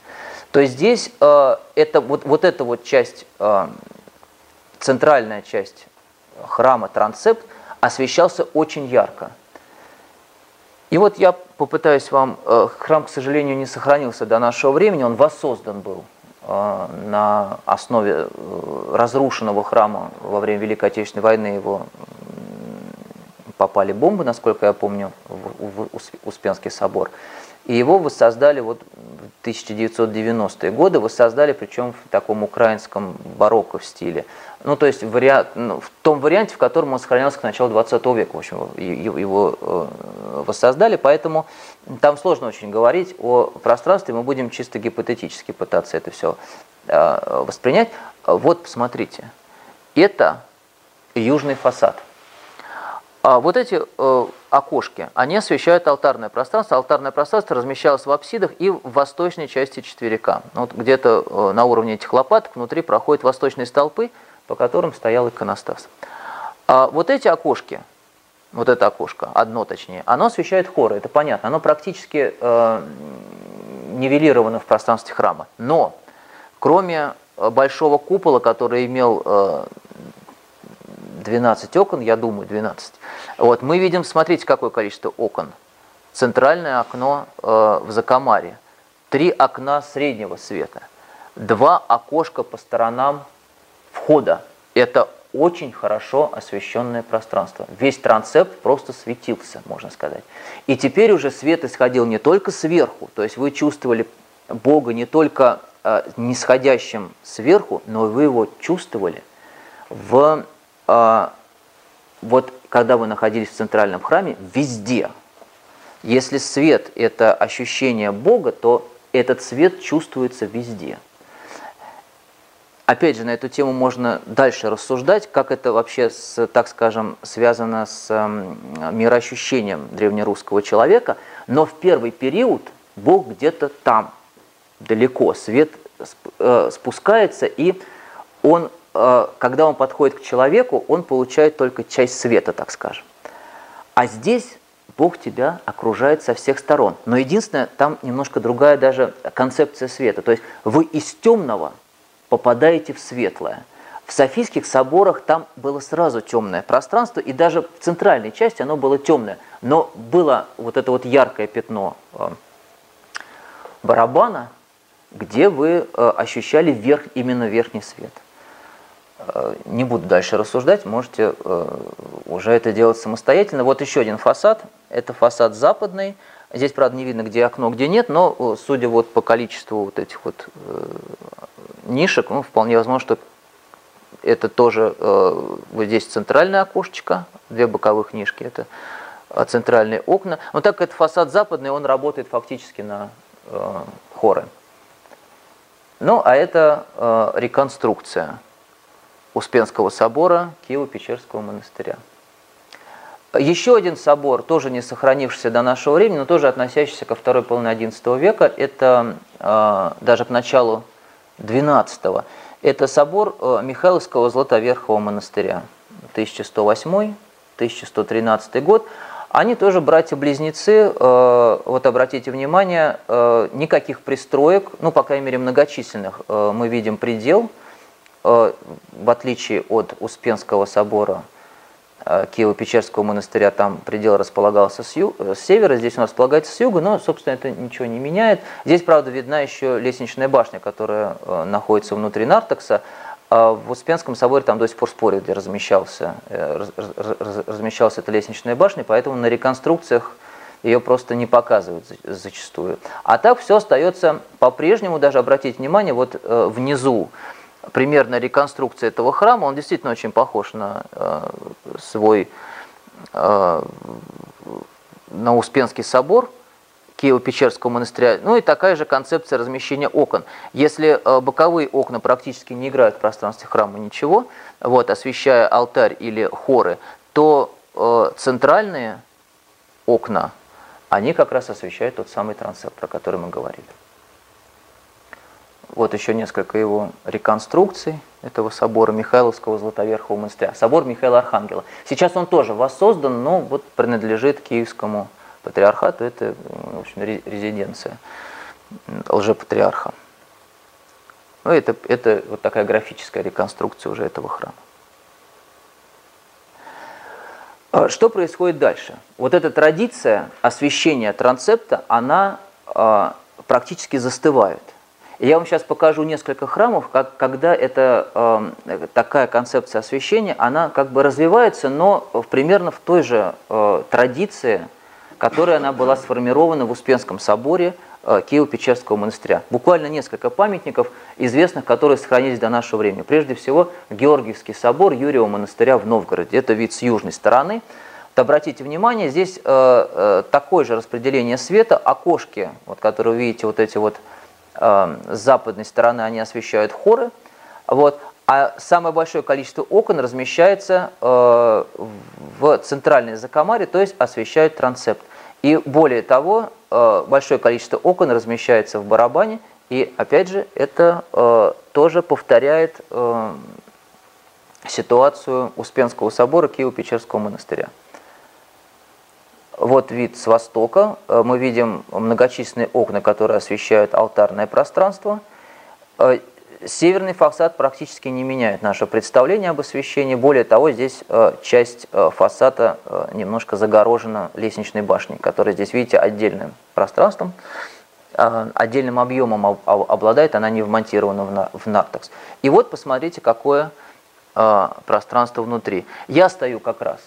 То есть здесь э, это, вот, вот эта вот часть э, центральная часть храма трансепт освещался очень ярко. И вот я попытаюсь вам, э, храм, к сожалению, не сохранился до нашего времени, он воссоздан был э, на основе э, разрушенного храма во время Великой Отечественной войны, его попали бомбы, насколько я помню, в Успенский собор. И его воссоздали вот в 1990-е годы, воссоздали причем в таком украинском барокко стиле. Ну, то есть вариант, ну, в том варианте, в котором он сохранялся к началу 20 века, в общем, его э, воссоздали, поэтому там сложно очень говорить о пространстве, мы будем чисто гипотетически пытаться это все э, воспринять. Вот, посмотрите, это южный фасад. А вот эти э, окошки, они освещают алтарное пространство. Алтарное пространство размещалось в апсидах и в восточной части четверика. Ну, вот где-то э, на уровне этих лопаток внутри проходят восточные столпы, по которым стоял иконостас. А вот эти окошки, вот это окошко, одно точнее, оно освещает хоры, это понятно, оно практически э, нивелировано в пространстве храма. Но кроме э, большого купола, который имел э, 12 окон, я думаю, 12. Вот, мы видим, смотрите, какое количество окон. Центральное окно э, в Закомаре, три окна среднего света, два окошка по сторонам входа. Это очень хорошо освещенное пространство. Весь трансепт просто светился, можно сказать. И теперь уже свет исходил не только сверху, то есть вы чувствовали Бога не только э, нисходящим сверху, но вы его чувствовали в а, вот когда вы находились в центральном храме, везде. Если свет – это ощущение Бога, то этот свет чувствуется везде. Опять же, на эту тему можно дальше рассуждать, как это вообще, с, так скажем, связано с э, мироощущением древнерусского человека. Но в первый период Бог где-то там, далеко, свет э, спускается, и он когда он подходит к человеку, он получает только часть света, так скажем. А здесь Бог тебя окружает со всех сторон. Но единственное, там немножко другая даже концепция света. То есть вы из темного попадаете в светлое. В Софийских соборах там было сразу темное пространство, и даже в центральной части оно было темное. Но было вот это вот яркое пятно э, барабана, где вы э, ощущали верх, именно верхний свет. Э, не буду дальше рассуждать, можете э, уже это делать самостоятельно. Вот еще один фасад, это фасад западный. Здесь, правда, не видно, где окно, где нет, но э, судя вот по количеству вот этих вот нишек, ну, вполне возможно, что это тоже вот здесь центральное окошечко, две боковых нишки, это центральные окна. Но так как это фасад западный, он работает фактически на хоры. Ну, а это реконструкция Успенского собора Киево-Печерского монастыря. Еще один собор, тоже не сохранившийся до нашего времени, но тоже относящийся ко второй половине XI века, это э, даже к началу XII, это собор э, Михайловского Златоверхового монастыря, 1108-1113 год. Они тоже братья-близнецы, э, вот обратите внимание, никаких пристроек, ну, по крайней мере, многочисленных, мы видим предел – в отличие от Успенского собора э, Киево-Печерского монастыря, там предел располагался с, ю... с севера, здесь он располагается с юга, но, собственно, это ничего не меняет. Здесь, правда, видна еще лестничная башня, которая э, находится внутри Нартекса. А в Успенском соборе там до сих пор спорят, где размещался, размещалась эта лестничная башня, поэтому на реконструкциях ее просто не показывают зачастую. А так все остается по-прежнему, даже обратите внимание, вот внизу примерная реконструкция этого храма, он действительно очень похож на э, свой, э, на Успенский собор Киево-Печерского монастыря, ну и такая же концепция размещения окон. Если э, боковые окна практически не играют в пространстве храма ничего, вот, освещая алтарь или хоры, то э, центральные окна, они как раз освещают тот самый трансепт, про который мы говорили. Вот еще несколько его реконструкций этого собора Михайловского Златоверхового монастыря, собор Михаила Архангела. Сейчас он тоже воссоздан, но вот принадлежит киевскому патриархату, это в общем, резиденция лжепатриарха. Ну, это, это вот такая графическая реконструкция уже этого храма. А что происходит дальше? Вот эта традиция освящения трансепта, она а, практически застывает. Я вам сейчас покажу несколько храмов, как, когда эта э, такая концепция освещения, она как бы развивается, но примерно в той же э, традиции, которая она была сформирована в Успенском соборе э, Киево-Печерского монастыря. Буквально несколько памятников известных, которые сохранились до нашего времени. Прежде всего, Георгиевский собор Юрьева монастыря в Новгороде. Это вид с южной стороны. Вот обратите внимание, здесь э, э, такое же распределение света, окошки, вот, которые вы видите, вот эти вот э, с западной стороны, они освещают хоры. Вот. А самое большое количество окон размещается э, в центральной закомаре, то есть освещают трансепт. И более того, э, большое количество окон размещается в барабане, и опять же это э, тоже повторяет э, ситуацию Успенского собора Киево-Печерского монастыря. Вот вид с востока. Э, мы видим многочисленные окна, которые освещают алтарное пространство. Э, Северный фасад практически не меняет наше представление об освещении. Более того, здесь э, часть фасада немножко загорожена лестничной башней, которая здесь, видите, отдельным пространством, отдельным объемом обладает, она не вмонтирована в нартекс. И вот посмотрите, какое пространство внутри. Я стою как раз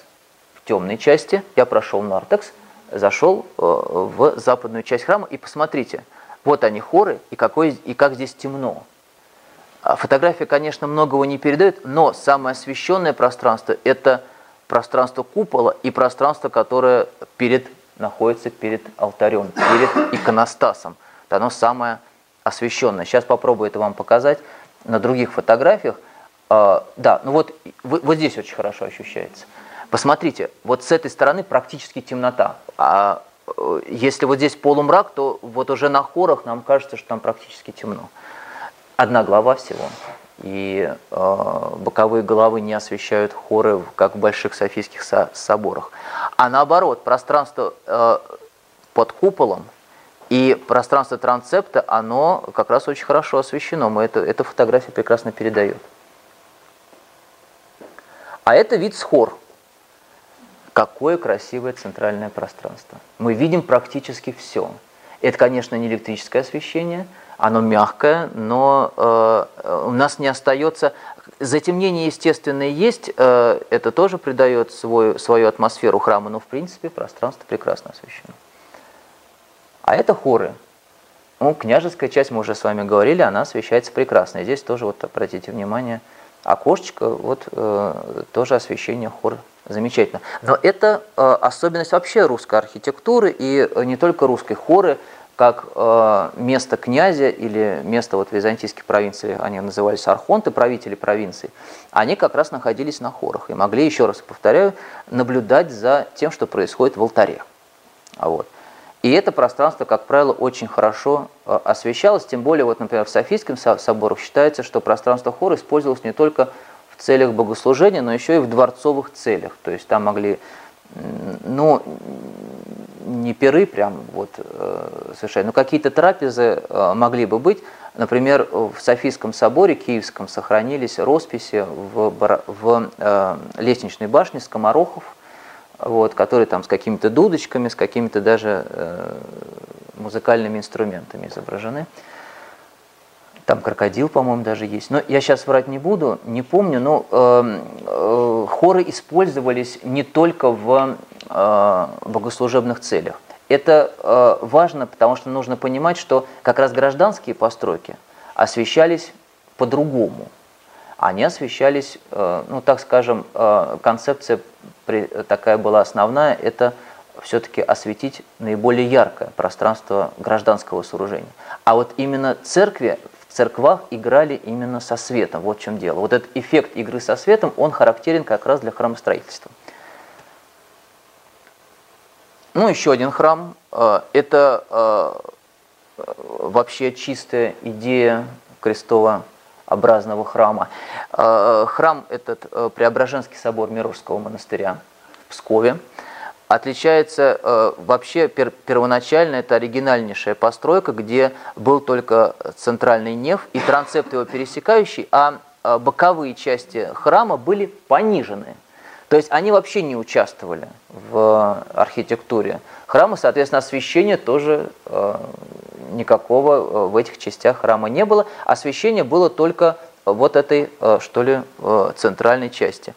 темной части, я прошел нартекс, зашел в западную часть храма, и посмотрите, вот они хоры, и, какой, и как здесь темно. А фотография, конечно, многого не передает, но самое освещенное пространство – это пространство купола и пространство, которое перед, находится перед алтарем, перед иконостасом. Это оно самое освещенное. Сейчас попробую это вам показать на других фотографиях. А, да, ну вот, вот здесь очень хорошо ощущается. Посмотрите, вот с этой стороны практически темнота. А э, если вот здесь полумрак, то вот уже на хорах нам кажется, что там практически темно одна глава всего. И э, боковые головы не освещают хоры, как в больших софийских со соборах. А наоборот, пространство э, под куполом и пространство трансепта, оно как раз очень хорошо освещено. Мы это, эта фотография прекрасно передает. А это вид с хор. Какое красивое центральное пространство. Мы видим практически все. Это, конечно, не электрическое освещение – оно мягкое, но э, у нас не остается... Затемнение, естественно, есть, э, это тоже придает свою, свою атмосферу храма, но в принципе пространство прекрасно освещено. А это хоры. Ну, княжеская часть, мы уже с вами говорили, она освещается прекрасно. И здесь тоже, вот обратите внимание, окошечко, вот э, тоже освещение хор замечательно. Но это э, особенность вообще русской архитектуры и не только русской хоры, как э, место князя или место вот византийских провинций, они назывались архонты, правители провинций, они как раз находились на хорах и могли, еще раз повторяю, наблюдать за тем, что происходит в алтаре. Вот. И это пространство, как правило, очень хорошо э, освещалось, тем более, вот, например, в Софийском соборе считается, что пространство хора использовалось не только целях богослужения, но еще и в дворцовых целях. То есть там могли ну, не перы прям вот э, совершенно, но какие-то трапезы э, могли бы быть. Например, в Софийском соборе Киевском сохранились росписи в, в э, лестничной башне скоморохов, вот, которые там с какими-то дудочками, с какими-то даже музыкальными инструментами изображены. Там крокодил, по-моему, даже есть. Но я сейчас врать не буду, не помню, но э, э, хоры использовались не только в э, богослужебных целях. Это э, важно, потому что нужно понимать, что как раз гражданские постройки освещались по-другому. Они освещались, э, ну так скажем, э, концепция при, такая была основная, это все-таки осветить наиболее яркое пространство гражданского сооружения. А вот именно церкви в церквах играли именно со светом. Вот в чем дело. Вот этот эффект игры со светом, он характерен как раз для храмостроительства. Ну, еще один храм. Э, это э, вообще чистая идея крестово-образного храма. Э, храм этот Преображенский собор Мирожского монастыря в Пскове отличается э, вообще пер, первоначально это оригинальнейшая постройка, где был только центральный неф и трансепт его пересекающий, а э, боковые части храма были понижены. То есть они вообще не участвовали в архитектуре храма, соответственно, освещения тоже э, никакого э, в этих частях храма не было. Освещение было только вот этой, э, что ли, э, центральной части.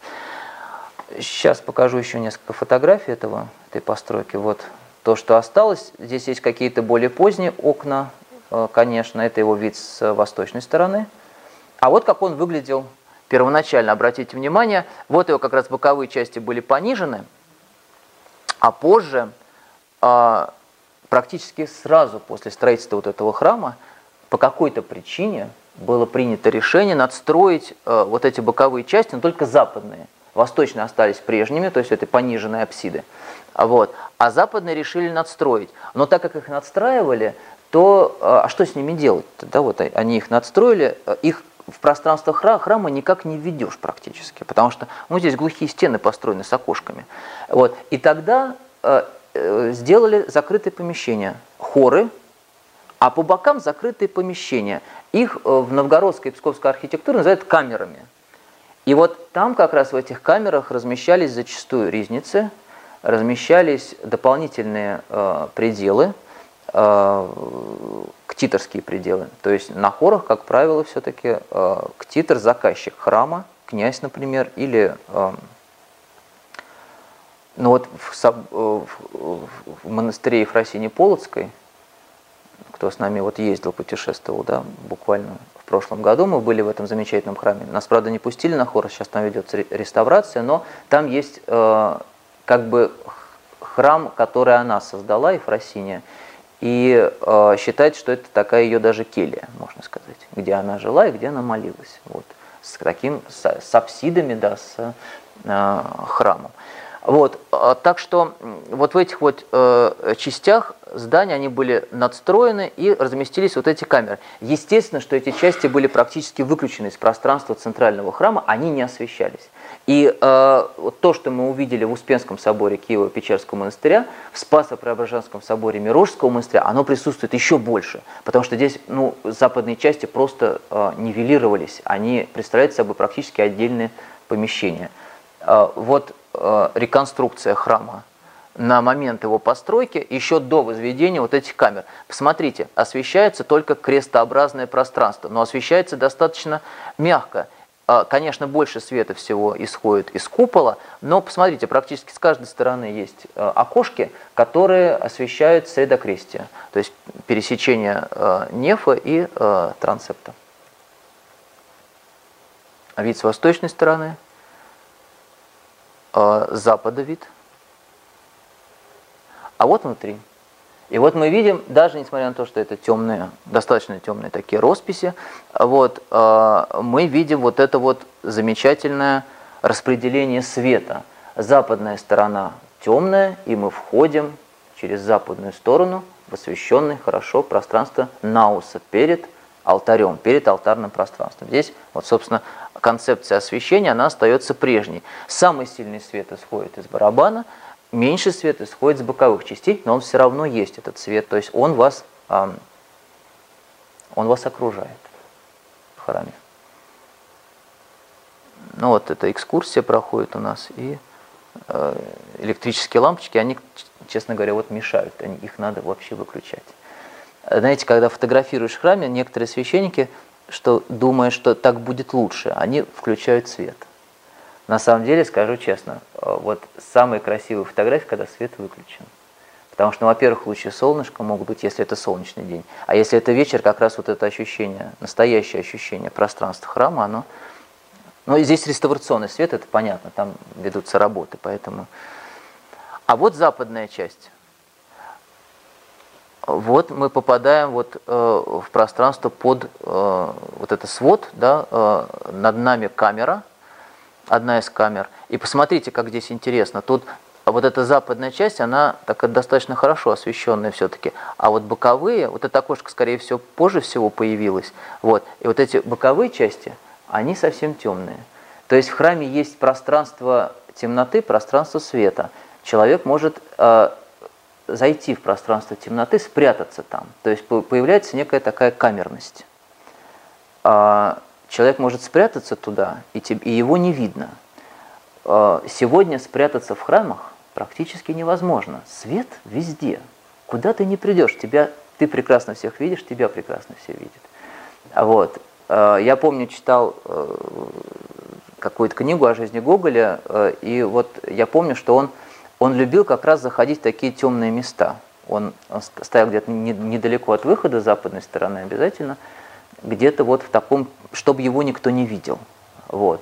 Сейчас покажу еще несколько фотографий этого, этой постройки. Вот то, что осталось. Здесь есть какие-то более поздние окна, э, конечно, это его вид с восточной стороны. А вот как он выглядел первоначально. Обратите внимание, вот его как раз боковые части были понижены, а позже, практически сразу после строительства вот этого храма, по какой-то причине было принято решение надстроить вот эти боковые части, но только западные – Восточные остались прежними, то есть это пониженные апсиды. Вот. А западные решили надстроить. Но так как их надстраивали, то э, а что с ними делать? -то? Да, вот они их надстроили, э, их в пространство храма никак не введешь практически, потому что ну, здесь глухие стены построены с окошками. Вот. И тогда э, э, сделали закрытые помещения, хоры, а по бокам закрытые помещения. Их в новгородской и псковской архитектуре называют камерами. И вот там как раз в этих камерах размещались зачастую ризницы, размещались дополнительные э, пределы, э, ктиторские пределы. То есть на хорах, как правило, все-таки э, ктитор – заказчик храма, князь, например, или э, ну вот в, э, в, в монастыре Ефросини Полоцкой, кто с нами вот ездил, путешествовал, да, буквально в прошлом году мы были в этом замечательном храме. Нас, правда, не пустили на хор, сейчас там ведется реставрация, но там есть э, как бы храм, который она создала, Ефросиния, и э, считается, что это такая ее даже келья, можно сказать, где она жила и где она молилась. Вот, с таким, с, с апсидами, да, с э, храмом. Вот, а, так что вот в этих вот э, частях здания они были надстроены и разместились вот эти камеры. Естественно, что эти части были практически выключены из пространства центрального храма, они не освещались. И э, вот то, что мы увидели в Успенском соборе Киева-Печерского монастыря, в Спасо-Преображенском соборе Мирожского монастыря, оно присутствует еще больше, потому что здесь ну, западные части просто э, нивелировались, они представляют собой практически отдельные помещения. Э, вот реконструкция храма на момент его постройки, еще до возведения вот этих камер. Посмотрите, освещается только крестообразное пространство, но освещается достаточно мягко. А, конечно, больше света всего исходит из купола, но посмотрите, практически с каждой стороны есть э, окошки, которые освещают средокрестие, то есть пересечение э, нефа и трансепта. А вид с восточной стороны – э, запада вид, а вот внутри. И вот мы видим, даже несмотря на то, что это темные, достаточно темные такие росписи, вот, э, мы видим вот это вот замечательное распределение света. Западная сторона темная, и мы входим через западную сторону в освещенное хорошо пространство Науса перед алтарем, перед алтарным пространством. Здесь, вот, собственно, концепция освещения, она остается прежней. Самый сильный свет исходит из барабана, меньше свет исходит с боковых частей, но он все равно есть, этот свет, то есть он вас, он вас окружает в храме. Ну вот эта экскурсия проходит у нас, и э, электрические лампочки, они, честно говоря, вот мешают, они, их надо вообще выключать. Знаете, когда фотографируешь в храме, некоторые священники, что думая, что так будет лучше, они включают свет. На самом деле, скажу честно, э, вот самые красивые фотографии, когда свет выключен. Потому что, ну, во-первых, лучи солнышка могут быть, если это солнечный день. А если это вечер, как раз вот это ощущение, настоящее ощущение пространства храма, оно... Ну, и здесь реставрационный свет, это понятно, там ведутся работы, поэтому... А вот западная часть вот мы попадаем вот, э, в пространство под э, вот это свод, да, э, над нами камера, одна из камер. И посмотрите, как здесь интересно. Тут вот эта западная часть, она такая достаточно хорошо освещенная все-таки. А вот боковые, вот это окошко, скорее всего, позже всего появилось. Вот. И вот эти боковые части, они совсем темные. То есть в храме есть пространство темноты, пространство света. Человек может зайти в пространство темноты, спрятаться там. То есть появляется некая такая камерность. А человек может спрятаться туда, и, его не видно. э, сегодня спрятаться в храмах практически невозможно. Свет везде. Куда ты не придешь, тебя, ты прекрасно всех видишь, тебя прекрасно все видят. Вот. Э, я помню, читал э, какую-то книгу о жизни Гоголя, э, и вот я помню, что он, он любил как раз заходить в такие темные места. Он, он стоял где-то недалеко от выхода с западной стороны обязательно, где-то вот в таком, чтобы его никто не видел. Вот.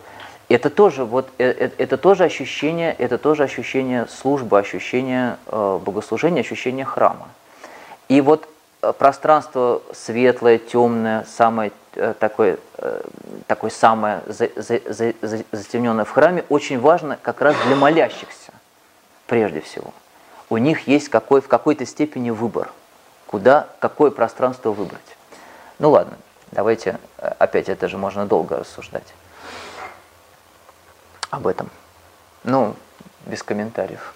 Это тоже, вот, это, это тоже ощущение, это тоже ощущение службы, ощущение богослужения, ощущение храма. И вот пространство светлое, темное, самое Э, такой, э, такой самое затемненное в храме очень важно как раз для молящихся, прежде всего. У них есть какой, в какой-то степени выбор, куда, какое пространство выбрать. Ну ладно, давайте, э, опять это же можно долго рассуждать об этом. Ну, без комментариев.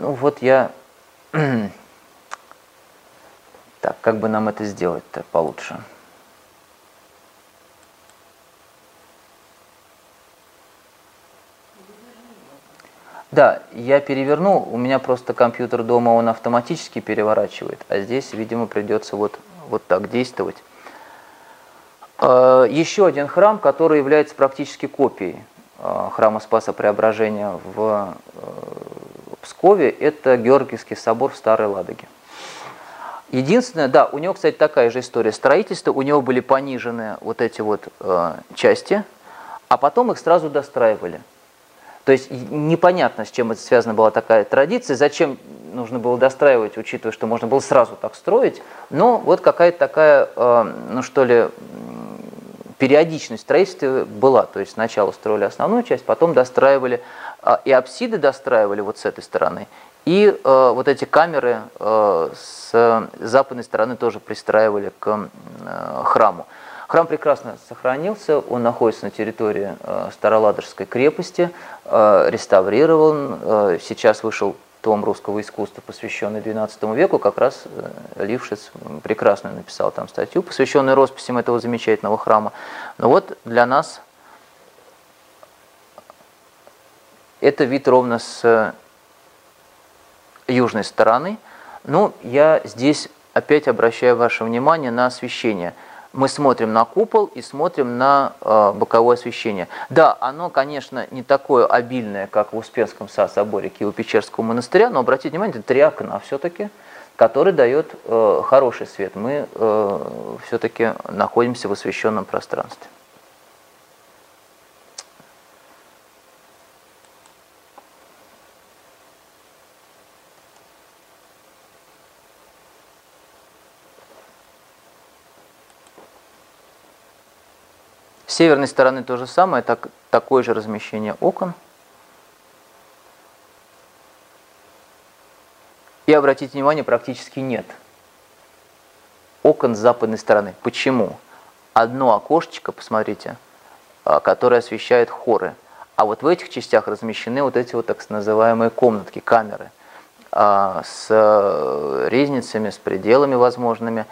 Ну вот я... так, как бы нам это сделать-то получше? Да, я переверну, у меня просто компьютер дома, он автоматически переворачивает, а здесь, видимо, придется вот, вот так действовать. А, еще один храм, который является практически копией а, храма Спаса Преображения в э, Пскове, это Георгиевский собор в Старой Ладоге. Единственное, да, у него, кстати, такая же история строительства, у него были понижены вот эти вот э, части, а потом их сразу достраивали. То есть непонятно, с чем это связана была такая традиция, зачем нужно было достраивать, учитывая, что можно было сразу так строить, но вот какая-то такая, э, ну что ли, периодичность строительства была. То есть сначала строили основную часть, потом достраивали а, и апсиды достраивали вот с этой стороны, и э, вот эти камеры э, с западной стороны тоже пристраивали к э, храму. Храм прекрасно сохранился, он находится на территории э, Староладожской крепости, э, реставрирован, э, сейчас вышел том русского искусства, посвященный XII веку, как раз э, Лившиц прекрасно написал там статью, посвященную росписям этого замечательного храма. Но вот для нас Это вид ровно с южной стороны. Ну, я здесь опять обращаю ваше внимание на освещение. Мы смотрим на купол и смотрим на э, боковое освещение. Да, оно, конечно, не такое обильное, как в Успенском соборе Киево-Печерского монастыря, но обратите внимание, это три окна все-таки, который дает э, хороший свет. Мы э, все-таки находимся в освещенном пространстве. Северной стороны то же самое, так, такое же размещение окон. И обратите внимание, практически нет окон с западной стороны. Почему? Одно окошечко, посмотрите, а, которое освещает хоры. А вот в этих частях размещены вот эти вот так называемые комнатки, камеры а, с э, резницами, с пределами возможными.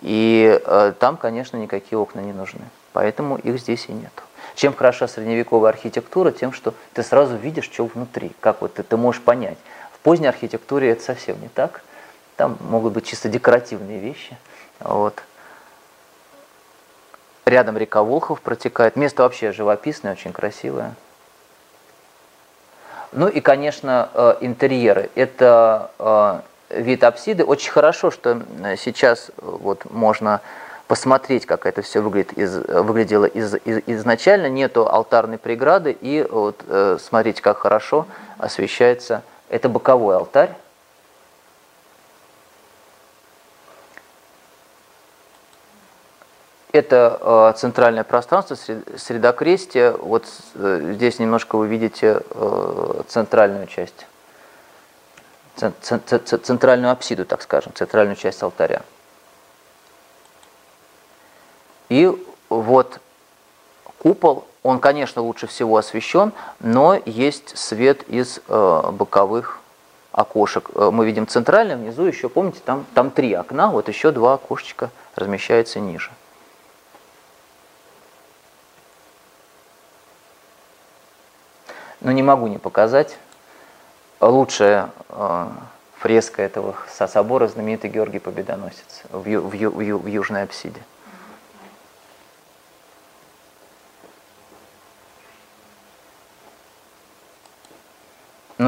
И э, там, конечно, никакие окна не нужны поэтому их здесь и нет. Чем хороша средневековая архитектура? Тем, что ты сразу видишь, что внутри, как вот ты, ты можешь понять. В поздней архитектуре это совсем не так. Там могут быть чисто декоративные вещи. Вот. Рядом река Волхов протекает. Место вообще живописное, очень красивое. Ну и, конечно, э, интерьеры. Это э, вид апсиды. Очень хорошо, что сейчас вот можно посмотреть, как это все выглядит из, выглядело из, из, изначально, нету алтарной преграды, и вот э, смотрите, как хорошо освещается. Это боковой алтарь. Это э, центральное пространство, средокрестие. Вот э, здесь немножко вы видите э, центральную часть, центральную апсиду, так скажем, центральную часть алтаря. И вот купол, он, конечно, лучше всего освещен, но есть свет из э, боковых окошек э, мы видим центральное, внизу еще, помните, там, там три окна, вот еще два окошечка размещаются ниже. Но не могу не показать. Лучшая э, фреска этого собора знаменитый Георгий Победоносец в, в, в, в, в южной апсиде.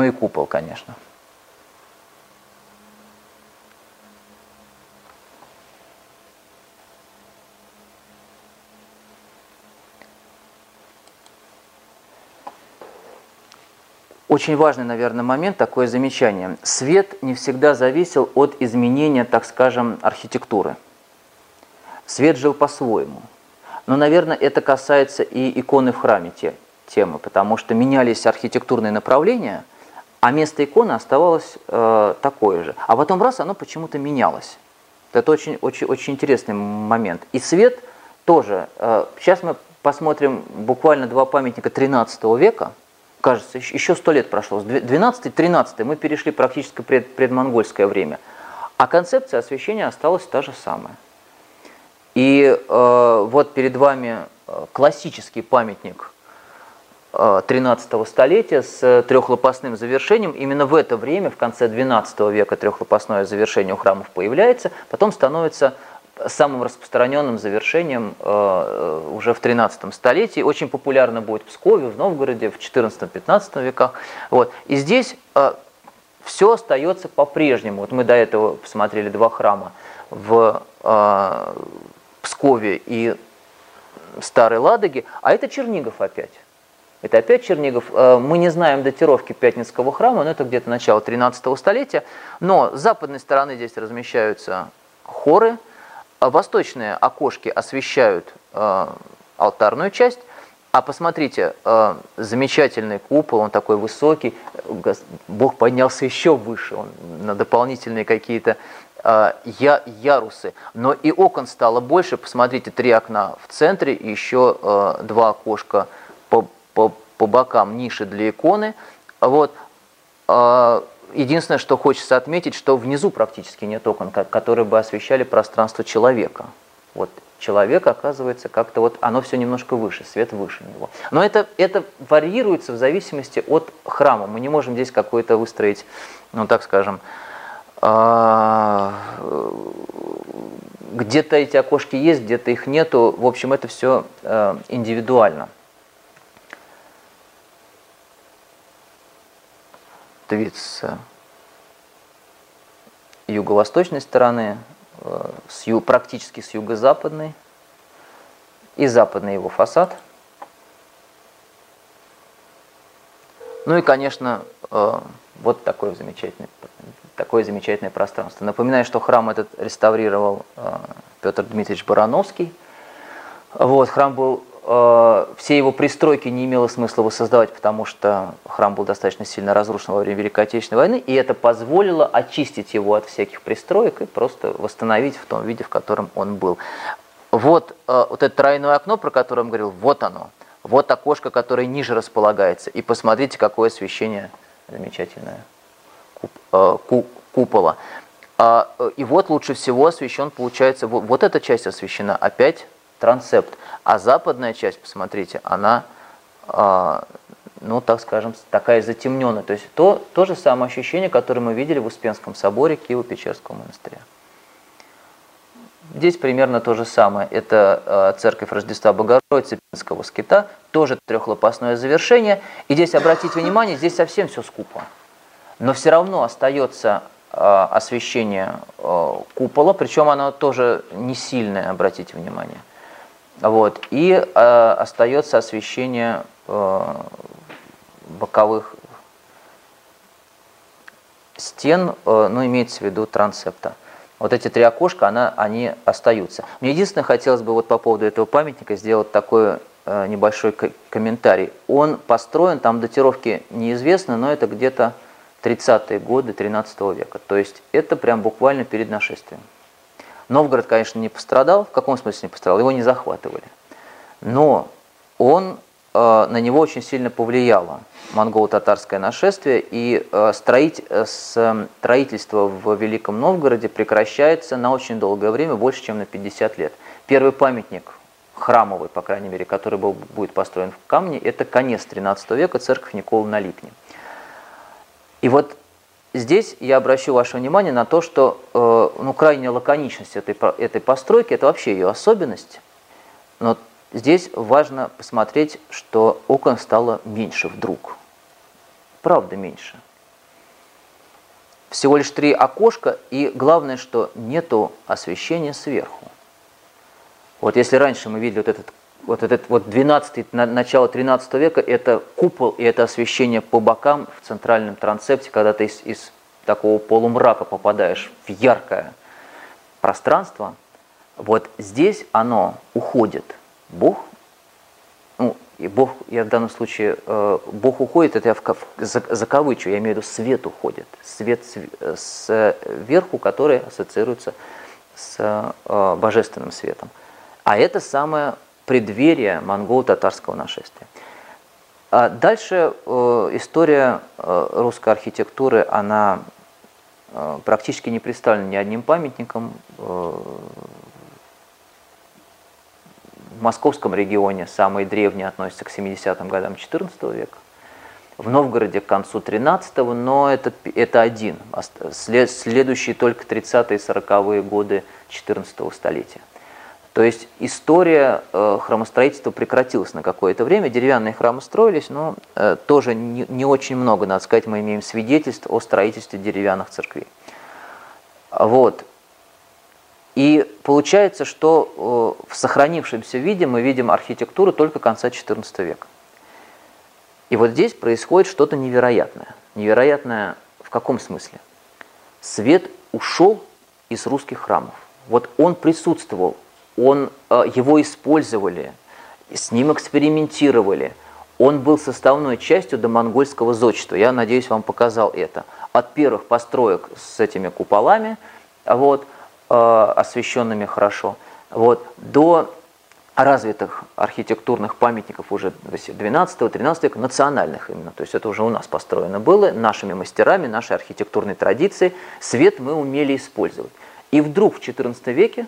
И купол, конечно. Очень важный, наверное, момент, такое замечание. Свет не всегда зависел от изменения, так скажем, архитектуры. Свет жил по-своему. Но, наверное, это касается и иконы в храме те, темы, потому что менялись архитектурные направления, а место иконы оставалось э, такое же. А потом раз оно почему-то менялось. Это очень, очень, очень интересный момент. И свет тоже. Э, сейчас мы посмотрим буквально два памятника 13 века – кажется, еще сто лет прошло, с 12-13 мы перешли практически пред, предмонгольское время, а концепция освещения осталась та же самая. И э, вот перед вами э, классический памятник 13 э, столетия с трехлопастным завершением. Именно в это время, в конце 12 века, трехлопастное завершение у храмов появляется, потом становится самым распространенным завершением э, уже в 13 столетии. Очень популярно будет в Пскове, в Новгороде, в 14-15 веках. Вот. И здесь э, все остается по-прежнему. Вот мы до этого посмотрели два храма в э, Пскове и Старой Ладоге, а это Чернигов опять. Это опять Чернигов. Э, мы не знаем датировки Пятницкого храма, но это где-то начало 13 столетия. Но с западной стороны здесь размещаются хоры, а восточные окошки освещают э, алтарную часть, а посмотрите, э, замечательный купол, он такой высокий, Бог поднялся еще выше, он на дополнительные какие-то я, ярусы. Но и окон стало больше, посмотрите, три окна в центре, еще два окошка по, по бокам, ниши для иконы. Вот. Э, Единственное, что хочется отметить, что внизу практически нет окон, которые бы освещали пространство человека. Вот человек, оказывается, как-то вот оно все немножко выше, свет выше него. Но это, это варьируется в зависимости от храма. Мы не можем здесь какой-то выстроить, ну так скажем, а, где-то эти окошки есть, где-то их нету. В общем, это все э, индивидуально. С юго-восточной стороны, э, с ю, практически с юго-западной, и западный его фасад. Ну и, конечно, э, вот такое замечательное, такое замечательное пространство. Напоминаю, что храм этот реставрировал э, Петр Дмитриевич Барановский. Вот, храм был все его пристройки не имело смысла воссоздавать, потому что храм был достаточно сильно разрушен во время Великой Отечественной войны, и это позволило очистить его от всяких пристроек и просто восстановить в том виде, в котором он был. Вот, э, вот это тройное окно, про которое он говорил, вот оно. Вот окошко, которое ниже располагается. И посмотрите, какое освещение замечательное э, купола. А, и вот лучше всего освещен, получается, вот эта часть освещена опять трансепт. А западная часть, посмотрите, она, э, ну, так скажем, такая затемненная. То есть то, то же самое ощущение, которое мы видели в Успенском соборе Киево-Печерского монастыря. Здесь примерно то же самое. Это э, церковь Рождества Богородицы Пинского скита, тоже трехлопастное завершение. И здесь, обратите внимание, здесь совсем все скупо. Но все равно остается э, освещение купола, причем оно тоже не сильное, обратите внимание. Вот. И э, остается освещение э, боковых стен, э, ну, имеется в виду трансепта. Вот эти три окошка, она, они остаются. Мне единственное, хотелось бы вот по поводу этого памятника сделать такой э, небольшой комментарий. Он построен, там датировки неизвестны, но это где-то 30-е годы 13 века. То есть это прям буквально перед нашествием. Новгород, конечно, не пострадал. В каком смысле не пострадал? Его не захватывали. Но он э, на него очень сильно повлияло монголо-татарское нашествие, и строительство в Великом Новгороде прекращается на очень долгое время, больше, чем на 50 лет. Первый памятник храмовый, по крайней мере, который был, будет построен в камне, это конец XIII века, церковь Никола на Липне. И вот здесь я обращу ваше внимание на то, что э, ну, крайняя лаконичность этой, этой постройки – это вообще ее особенность. Но здесь важно посмотреть, что окон стало меньше вдруг. Правда меньше. Всего лишь три окошка, и главное, что нету освещения сверху. Вот если раньше мы видели вот этот вот этот вот 12 начало 13 века, это купол и это освещение по бокам в центральном трансепте, когда ты из, из такого полумрака попадаешь в яркое пространство, вот здесь оно уходит. Бог, ну, и Бог, я в данном случае, э, Бог уходит, это я в, за, закавычу, я имею в виду свет уходит, свет с, сверху, который ассоциируется с э, божественным светом. А это самое преддверие монголо-татарского нашествия. А дальше э, история э, русской архитектуры, она э, практически не представлена ни одним памятником. Э, в московском регионе самые древние относятся к 70-м годам XIV века. В Новгороде к концу 13-го, но это, это один. След, следующие только 30-е и 40-е годы 14 столетия. То есть история э, храмостроительства прекратилась на какое-то время, деревянные храмы строились, но э, тоже не, очень много, надо сказать, мы имеем свидетельств о строительстве деревянных церквей. Вот. И получается, что э, в сохранившемся виде мы видим архитектуру только конца XIV века. И вот здесь происходит что-то невероятное. Невероятное в каком смысле? Свет ушел из русских храмов. Вот он присутствовал он, э, его использовали, с ним экспериментировали. Он был составной частью домонгольского зодчества. Я надеюсь, вам показал это. От первых построек с этими куполами, вот, э, освещенными хорошо, вот, до развитых архитектурных памятников уже 12-13 века, национальных именно. То есть это уже у нас построено было, нашими мастерами, нашей архитектурной традицией. Свет мы умели использовать. И вдруг в XIV веке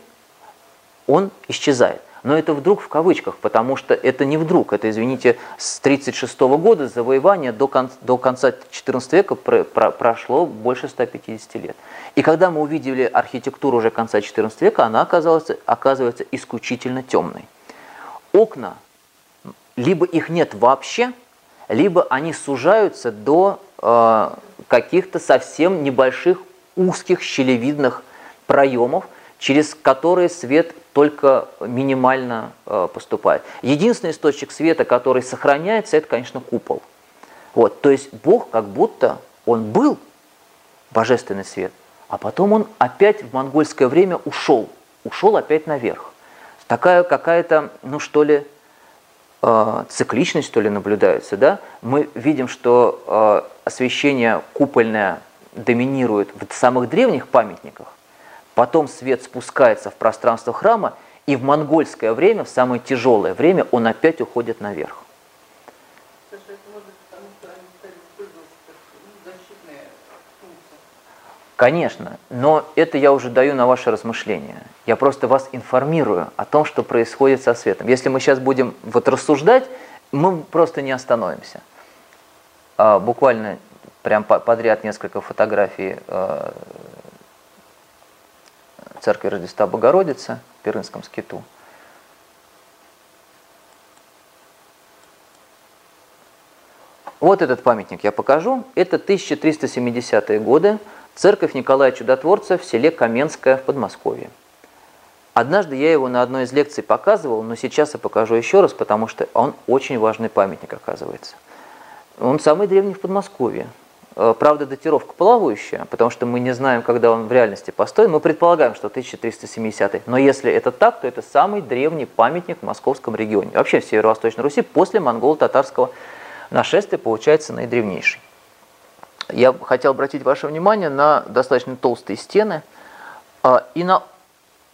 он исчезает. Но это вдруг в кавычках, потому что это не вдруг, это, извините, с 1936 года завоевания до, кон, до конца XIV века про, про, прошло больше 150 лет. И когда мы увидели архитектуру уже конца XIV века, она оказалась, оказывается исключительно темной. Окна, либо их нет вообще, либо они сужаются до э, каких-то совсем небольших узких щелевидных проемов, через которые свет только минимально э, поступает. Единственный источник света, который сохраняется, это, конечно, купол. Вот, то есть Бог как будто он был божественный свет, а потом он опять в монгольское время ушел, ушел опять наверх. Такая какая-то, ну что ли, э, цикличность, что ли, наблюдается. Да? Мы видим, что э, освещение купольное доминирует в самых древних памятниках, Потом свет спускается в пространство храма, и в монгольское время, в самое тяжелое время, он опять уходит наверх. Конечно, но это я уже даю на ваше размышление. Я просто вас информирую о том, что происходит со светом. Если мы сейчас будем вот рассуждать, мы просто не остановимся. А, буквально прям подряд несколько фотографий а, церкви Рождества Богородицы в Перынском скиту. Вот этот памятник я покажу. Это 1370-е годы. Церковь Николая Чудотворца в селе Каменское в Подмосковье. Однажды я его на одной из лекций показывал, но сейчас я покажу еще раз, потому что он очень важный памятник оказывается. Он самый древний в Подмосковье. Э, правда, датировка плавающая, потому что мы не знаем, когда он в реальности построен. Мы предполагаем, что 1370 Но если это так, то это самый древний памятник в московском регионе. Вообще в Северо-Восточной Руси после монголо-татарского нашествия получается наидревнейший. Я хотел обратить ваше внимание на достаточно толстые стены а, и на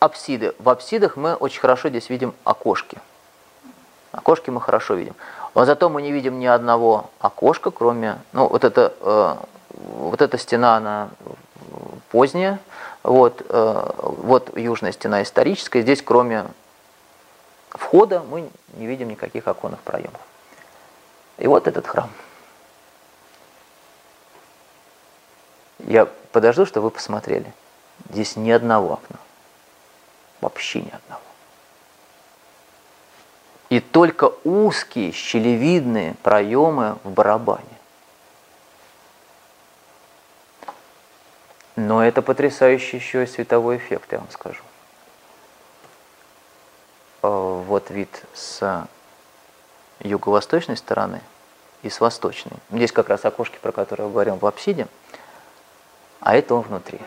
апсиды. В апсидах мы очень хорошо здесь видим окошки. Окошки мы хорошо видим. Но зато мы не видим ни одного окошка, кроме... Ну, вот, это, э, вот эта стена, она поздняя, вот, э, вот южная стена историческая. Здесь, кроме входа, мы не видим никаких оконных проемов. И вот этот храм. Я подожду, чтобы вы посмотрели. Здесь ни одного окна. Вообще ни одного. И только узкие щелевидные проемы в барабане. Но это потрясающий еще и световой эффект, я вам скажу. Э, вот вид с юго-восточной стороны и с восточной. Здесь как раз окошки, про которые мы говорим в апсиде, а это он внутри.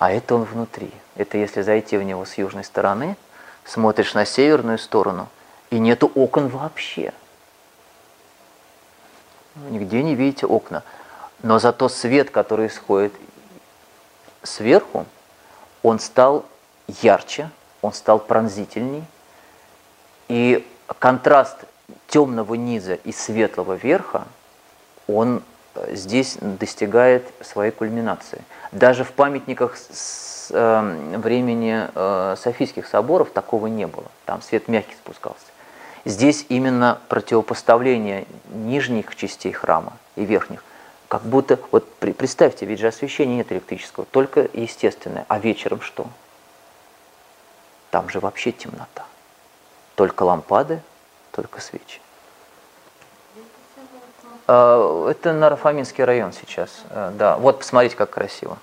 А это он внутри. Это если зайти в него с южной стороны, смотришь на северную сторону, и нету окон вообще. Нигде не видите окна. Но зато свет, который исходит сверху, он стал ярче, он стал пронзительней. И контраст темного низа и светлого верха, он э, здесь достигает своей кульминации. Даже в памятниках с э, времени э, Софийских соборов такого не было. Там свет мягкий спускался. Здесь именно противопоставление нижних частей храма и верхних. Как будто, вот представьте, ведь же освещения нет электрического, только естественное. А вечером что? Там же вообще темнота. Только лампады, только свечи. А, это Нарафаминский район сейчас. А, да, вот посмотрите, как красиво.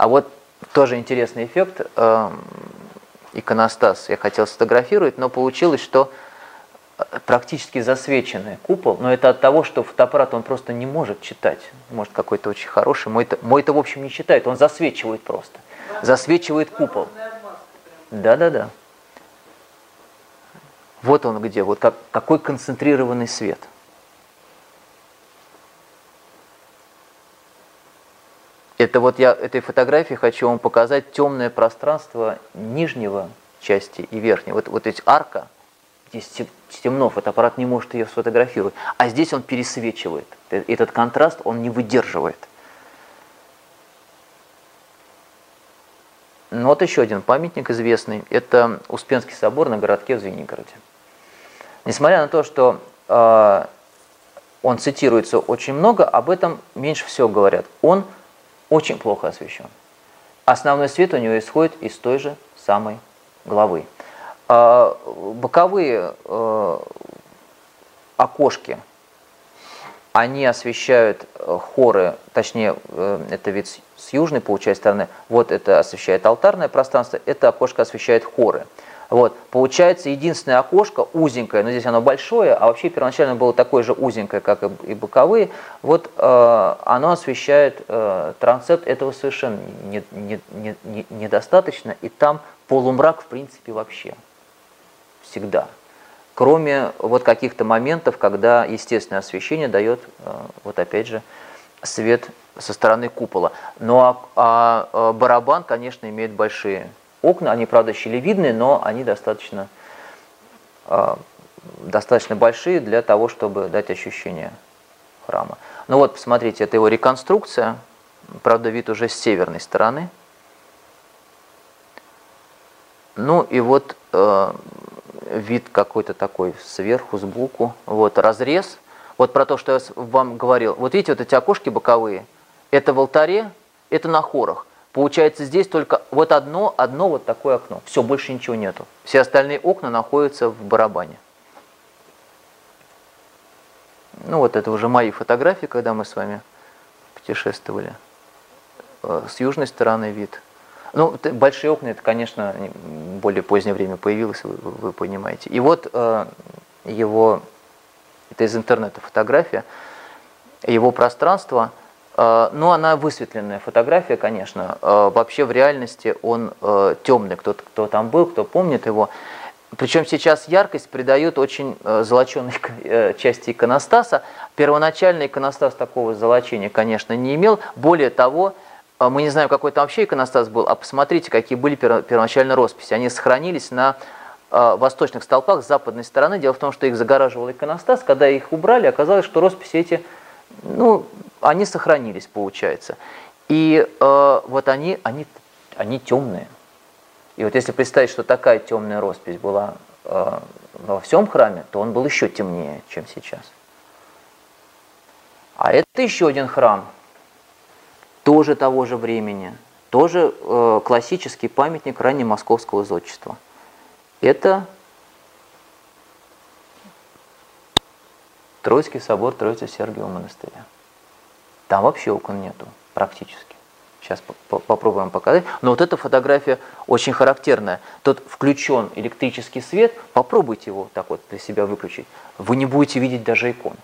А вот тоже интересный эффект. А, иконостас я хотел сфотографировать, но получилось, что практически засвеченный купол, но это от того, что фотоаппарат он просто не может читать. Может какой-то очень хороший, мой-то, мой-то в общем не читает, он засвечивает просто. Засвечивает купол. Да-да-да. Вот он где, вот как, какой концентрированный свет. Это вот я этой фотографии хочу вам показать темное пространство нижнего части и верхнего. Вот, вот эти арка – Здесь темно, фотоаппарат не может ее сфотографировать. А здесь он пересвечивает. Э, этот контраст он не выдерживает. Ну вот еще один памятник известный. Это Успенский собор на городке в Звенигороде. Несмотря на то, что э, он цитируется очень много, об этом меньше всего говорят. Он очень плохо освещен. Основной свет у него исходит из той же самой главы. А, боковые э, окошки, они освещают э, хоры, точнее, э, это вид с южной, получается, стороны, вот это освещает алтарное пространство, это окошко освещает хоры. Вот, получается, единственное окошко узенькое, но здесь оно большое, а вообще первоначально было такое же узенькое, как и боковые, вот э, оно освещает э, трансепт, этого совершенно не, не, не, не, недостаточно, и там полумрак в принципе вообще всегда. Кроме вот каких-то моментов, когда естественное освещение дает, э, вот опять же, свет со стороны купола. Ну а, а, а барабан, конечно, имеет большие окна. Они, правда, щелевидные, но они достаточно, а, достаточно большие для того, чтобы дать ощущение храма. Ну вот, посмотрите, это его реконструкция. Правда, вид уже с северной стороны. Ну и вот э, вид какой-то такой сверху, сбоку, вот, разрез. Вот про то, что я вам говорил. Вот видите, вот эти окошки боковые, это в алтаре, это на хорах. Получается, здесь только вот одно, одно вот такое окно. Все, больше ничего нету. Все остальные окна находятся в барабане. Ну вот это уже мои фотографии, когда мы с вами путешествовали. Э, с южной стороны вид – ну, большие окна, это, конечно, более позднее время появилось, вы, вы понимаете. И вот э, его, это из интернета фотография, его пространство, э, ну, она высветленная фотография, конечно. Э, вообще в реальности он э, темный, кто, кто там был, кто помнит его. Причем сейчас яркость придает очень золоченой части иконостаса. Первоначальный иконостас такого золочения, конечно, не имел. Более того, мы не знаем, какой там вообще иконостас был, а посмотрите, какие были первоначально росписи. Они сохранились на восточных столпах с западной стороны. Дело в том, что их загораживал иконостас. Когда их убрали, оказалось, что росписи эти, ну, они сохранились, получается. И э, вот они, они, они темные. И вот если представить, что такая темная роспись была э, во всем храме, то он был еще темнее, чем сейчас. А это еще один храм, тоже того же времени, тоже э, классический памятник раннемосковского зодчества. Это Троицкий собор Троицы Сергиева монастыря. Там вообще окон нету практически. Сейчас попробуем показать. Но вот эта фотография очень характерная. Тут включен электрический свет. Попробуйте его так вот для себя выключить. Вы не будете видеть даже икон.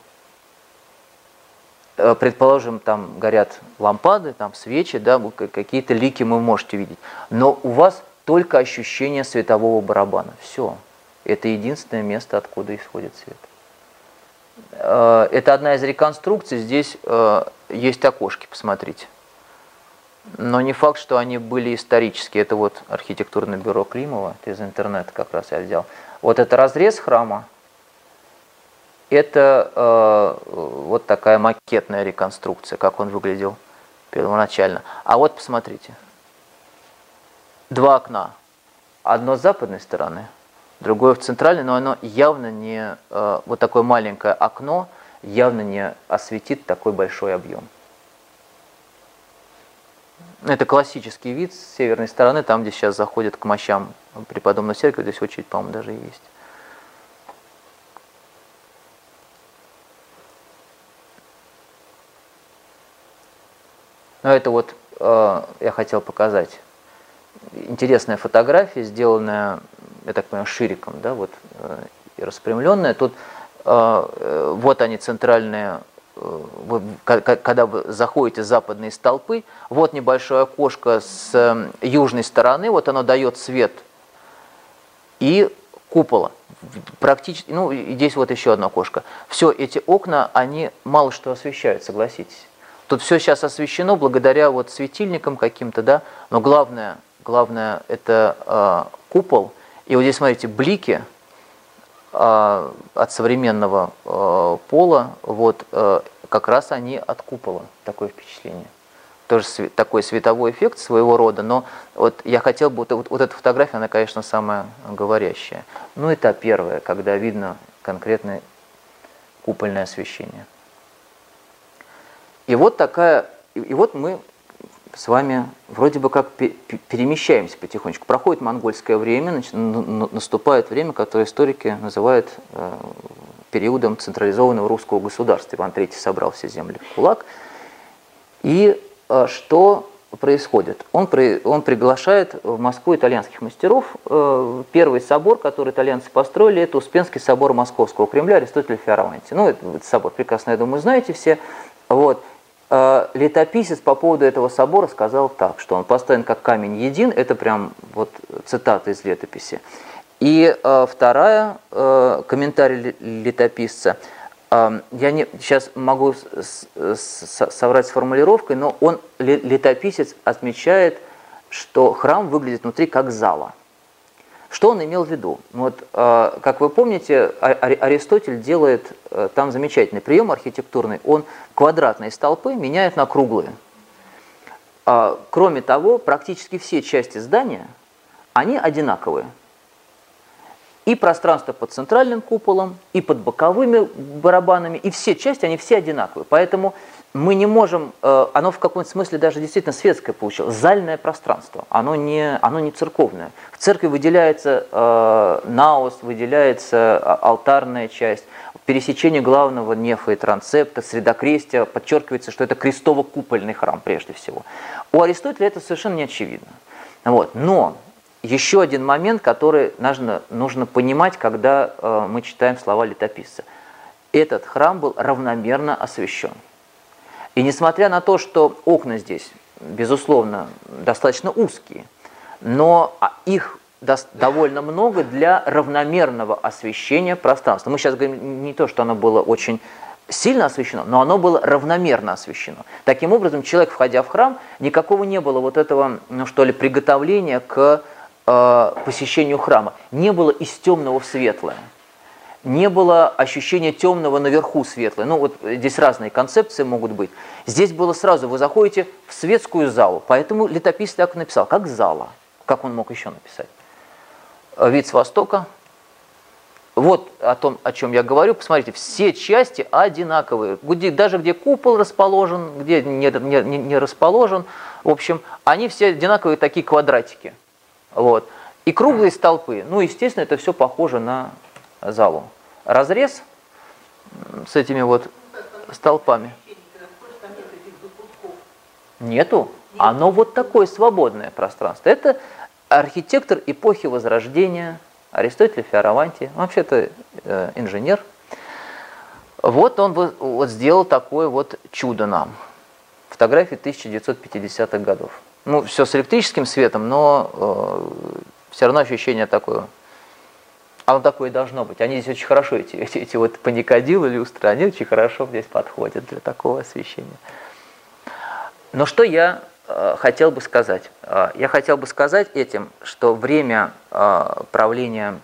Э, предположим, там горят лампады, там свечи, да, какие-то лики вы можете видеть. Но у вас только ощущение светового барабана. Все. Это единственное место, откуда исходит свет. Э, это одна из реконструкций. Здесь э, есть окошки, посмотрите. Но не факт, что они были исторические. Это вот архитектурное бюро Климова, это из интернета как раз я взял. Вот это разрез храма, это э, вот такая макетная реконструкция, как он выглядел первоначально. А вот посмотрите, два окна. Одно с западной стороны, другое в центральной, но оно явно не, э, вот такое маленькое окно явно не осветит такой большой объем. Это классический вид с северной стороны, там, где сейчас заходят к мощам преподобной церкви, здесь очередь, по-моему, даже есть. Но это вот э, я хотел показать. Интересная фотография, сделанная, я так понимаю, шириком, да, вот, э, и распрямленная. Тут э, э вот они центральные вы, когда вы заходите с западной столпы, вот небольшое окошко с южной стороны, вот оно дает свет и купола. Практически, ну, здесь вот еще одно окошко. Все эти окна, они мало что освещают, согласитесь. Тут все сейчас освещено благодаря вот светильникам каким-то, да, но главное, главное это э, купол. И вот здесь, смотрите, блики – а, от современного а, пола, вот а, как раз они от купола, такое впечатление. Тоже такой световой эффект своего рода, но вот я хотел бы, вот, вот эта фотография, она, конечно, самая говорящая. Ну, это первое, когда видно конкретное купольное освещение. И вот такая, и вот мы с вами вроде бы как перемещаемся потихонечку. Проходит монгольское время, наступает время, которое историки называют э, периодом централизованного русского государства. Иван III собрал все земли в кулак. И э, что происходит? Он, при, он приглашает в Москву итальянских мастеров. Э, первый собор, который итальянцы построили, это Успенский собор Московского Кремля Аристотеля Фиараванти. Ну, этот собор прекрасно, я думаю, знаете все. Вот. Э, летописец по поводу этого собора сказал так, что он построен как камень един, это прям вот цитата из летописи. И э, вторая, э, комментарий летописца, я не, сейчас могу соврать с формулировкой, но он, летописец, отмечает, что храм выглядит внутри как зала. Что он имел в виду? Вот, э, как вы помните, Аристотель делает э, там замечательный прием архитектурный. Он квадратные столпы меняет на круглые. А, кроме того, практически все части здания, они одинаковые. И пространство под центральным куполом, и под боковыми барабанами, и все части, они все одинаковые. Поэтому мы не можем, э, оно в каком-то смысле даже действительно светское получилось, зальное пространство, оно не, оно не церковное. В церкви выделяется э, наос, выделяется а, алтарная часть, пересечение главного нефа и трансепта, средокрестия, подчеркивается, что это крестово-купольный храм прежде всего. У Аристотеля это совершенно не очевидно. Вот. Но еще один момент, который нужно, нужно понимать, когда э, мы читаем слова летописца. Этот храм был равномерно освящен. И несмотря на то, что окна здесь, безусловно, достаточно узкие, но а, их довольно много для равномерного освещения пространства. Мы сейчас говорим не то, что оно было очень сильно освещено, но оно было равномерно освещено. Таким образом, человек, входя в храм, никакого не было вот этого, ну что ли, приготовления к э, посещению храма. Не было из темного в светлое. Не было ощущения темного наверху светлое. Ну вот здесь разные концепции могут быть. Здесь было сразу, вы заходите в светскую залу. Поэтому летописец так написал, как зала. Как он мог еще написать? Вид с востока, вот о том, о чем я говорю. Посмотрите, все части одинаковые. Где, даже где купол расположен, где не, не, не расположен. В общем, они все одинаковые такие квадратики. Вот. И круглые столпы. Ну, естественно, это все похоже на залу. Разрез с этими вот столпами. Нету. Оно вот такое свободное пространство. Это архитектор эпохи Возрождения – Аристотель Фиараванти, вообще-то э, инженер. Вот он вот сделал такое вот чудо нам. Фотографии 1950-х годов. Ну, все с электрическим светом, но э, все равно ощущение такое. Оно такое должно быть. Они здесь очень хорошо, эти, эти, эти вот паникодилы, люстры, они очень хорошо здесь подходят для такого освещения. Но что я Э, хотел бы сказать? Э, я хотел бы сказать этим, что время э, правления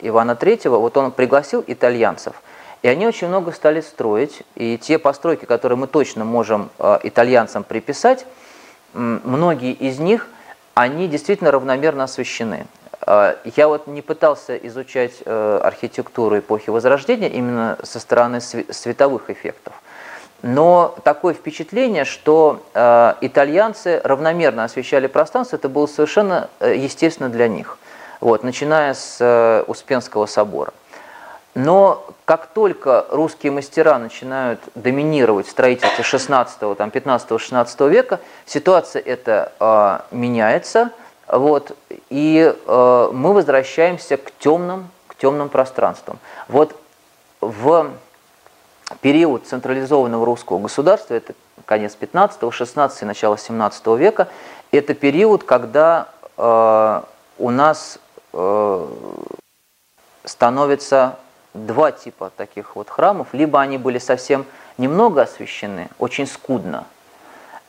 Ивана III, вот он пригласил итальянцев, и они очень много стали строить, и те постройки, которые мы точно можем итальянцам приписать, многие из них, они действительно равномерно освещены. Я вот не пытался изучать архитектуру эпохи Возрождения именно со стороны световых эффектов – но такое впечатление, что э, итальянцы равномерно освещали пространство, это было совершенно э, естественно для них, вот, начиная с э, Успенского собора. Но как только русские мастера начинают доминировать в строительстве 16, там, 15-16 века, ситуация эта э, меняется, вот, и э, мы возвращаемся к темным, к темным пространствам. Вот в период централизованного русского государства, это конец 15 16 начало 17 века, это период, когда э, у нас э, становится два типа таких вот храмов. Либо они были совсем немного освещены, очень скудно,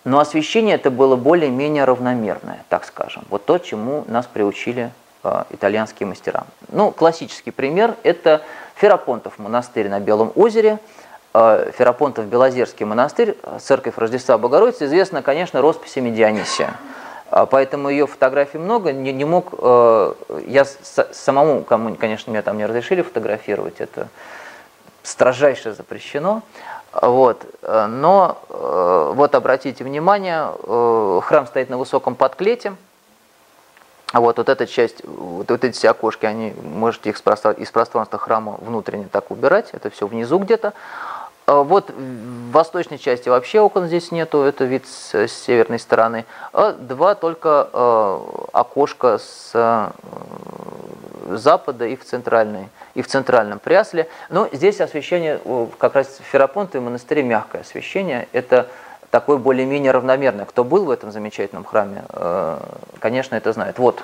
но освещение это было более-менее равномерное, так скажем. Вот то, чему нас приучили э, итальянские мастера. Ну, классический пример – это Ферапонтов монастырь на Белом озере – Э, Ферапонтов Белозерский монастырь, церковь Рождества Богородицы, известна, конечно, росписями Дионисия. А, поэтому ее фотографий много, не, не мог, э, я самому, кому, конечно, меня там не разрешили фотографировать, это строжайше запрещено. Вот. Но вот обратите внимание, э, храм стоит на высоком подклете, вот, вот эта часть, вот, вот эти все окошки, они можете их из пространства храма внутренне так убирать, это все внизу где-то. А вот в восточной части вообще окон здесь нету, это вид с, северной стороны. А два только э, окошка с э, запада и в центральной и в центральном прясле. Но здесь освещение, как раз в Ферапонте и монастыре мягкое освещение. Это такое более-менее равномерное. Кто был в этом замечательном храме, э, конечно, это знает. Вот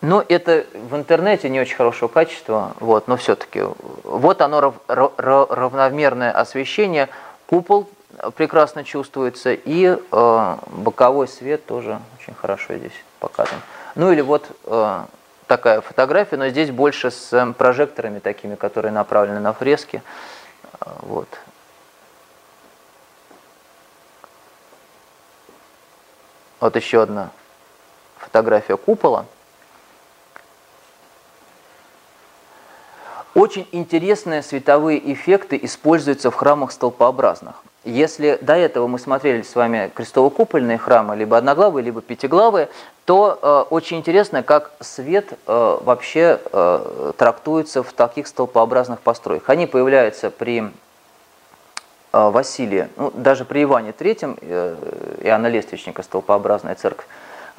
но это в интернете не очень хорошего качества, вот, но все-таки вот оно рав, рав, равномерное освещение, купол прекрасно чувствуется и э, боковой свет тоже очень хорошо здесь показан. Ну или вот э, такая фотография, но здесь больше с э, прожекторами такими, которые направлены на фрески. Э, вот. Вот еще одна фотография купола. Очень интересные световые эффекты используются в храмах столпообразных. Если до этого мы смотрели с вами крестово-купольные храмы, либо одноглавые, либо пятиглавые, то э, очень интересно, как свет э, вообще э, трактуется в таких столпообразных постройках. Они появляются при э, Василии, ну, даже при Иване III, э, Иоанна Лествичника, столпообразная церковь,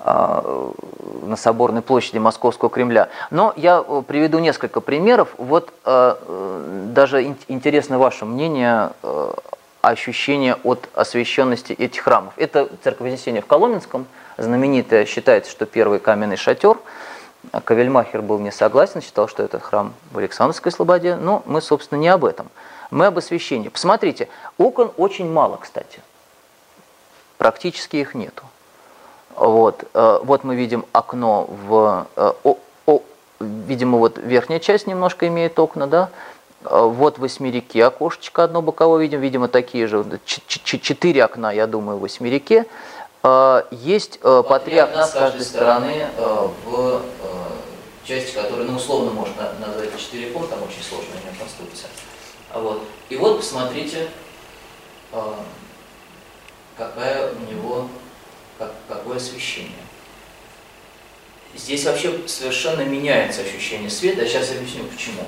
на Соборной площади Московского Кремля. Но я э, приведу несколько примеров. Вот э, даже интересно ваше мнение, э, ощущение от освященности этих храмов. Это церковь Вознесения в Коломенском, знаменитая, считается, что первый каменный шатер. Кавельмахер был не согласен, считал, что этот храм в Александровской Слободе, но мы, собственно, не об этом. Мы об освещении. Посмотрите, окон очень мало, кстати. Практически их нету. Вот, э, вот мы видим окно в... Э, о, о, видимо, вот верхняя часть немножко имеет окна, да? Э, вот восьмерике окошечко одно боковое видим, видимо, такие же, четыре окна, я думаю, в восьмерике. Есть по три окна с каждой стороны в части, которая, ну, условно можно назвать 4 ком, там очень сложная у него конструкция. Вот. И вот посмотрите, какая у него как, какое освещение. Здесь вообще совершенно меняется ощущение света. Я сейчас объясню почему.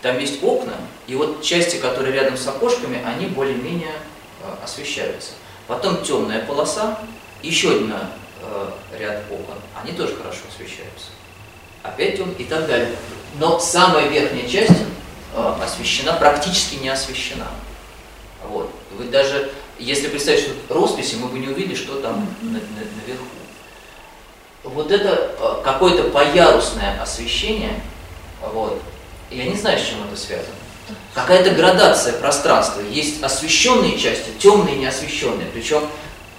Там есть окна, и вот части, которые рядом с окошками, они более-менее э, освещаются. Потом темная полоса, еще один э, ряд окон, они тоже хорошо освещаются. Опять темный и так далее. Но самая верхняя часть э, освещена, практически не освещена. Вот. Вы даже если представить, что росписи, мы бы не увидели, что там на, на, наверху. Вот это э, какое-то поярусное освещение, вот, я не знаю, с чем это связано. Какая-то градация пространства. Есть освещенные части, темные и неосвещенные. Причем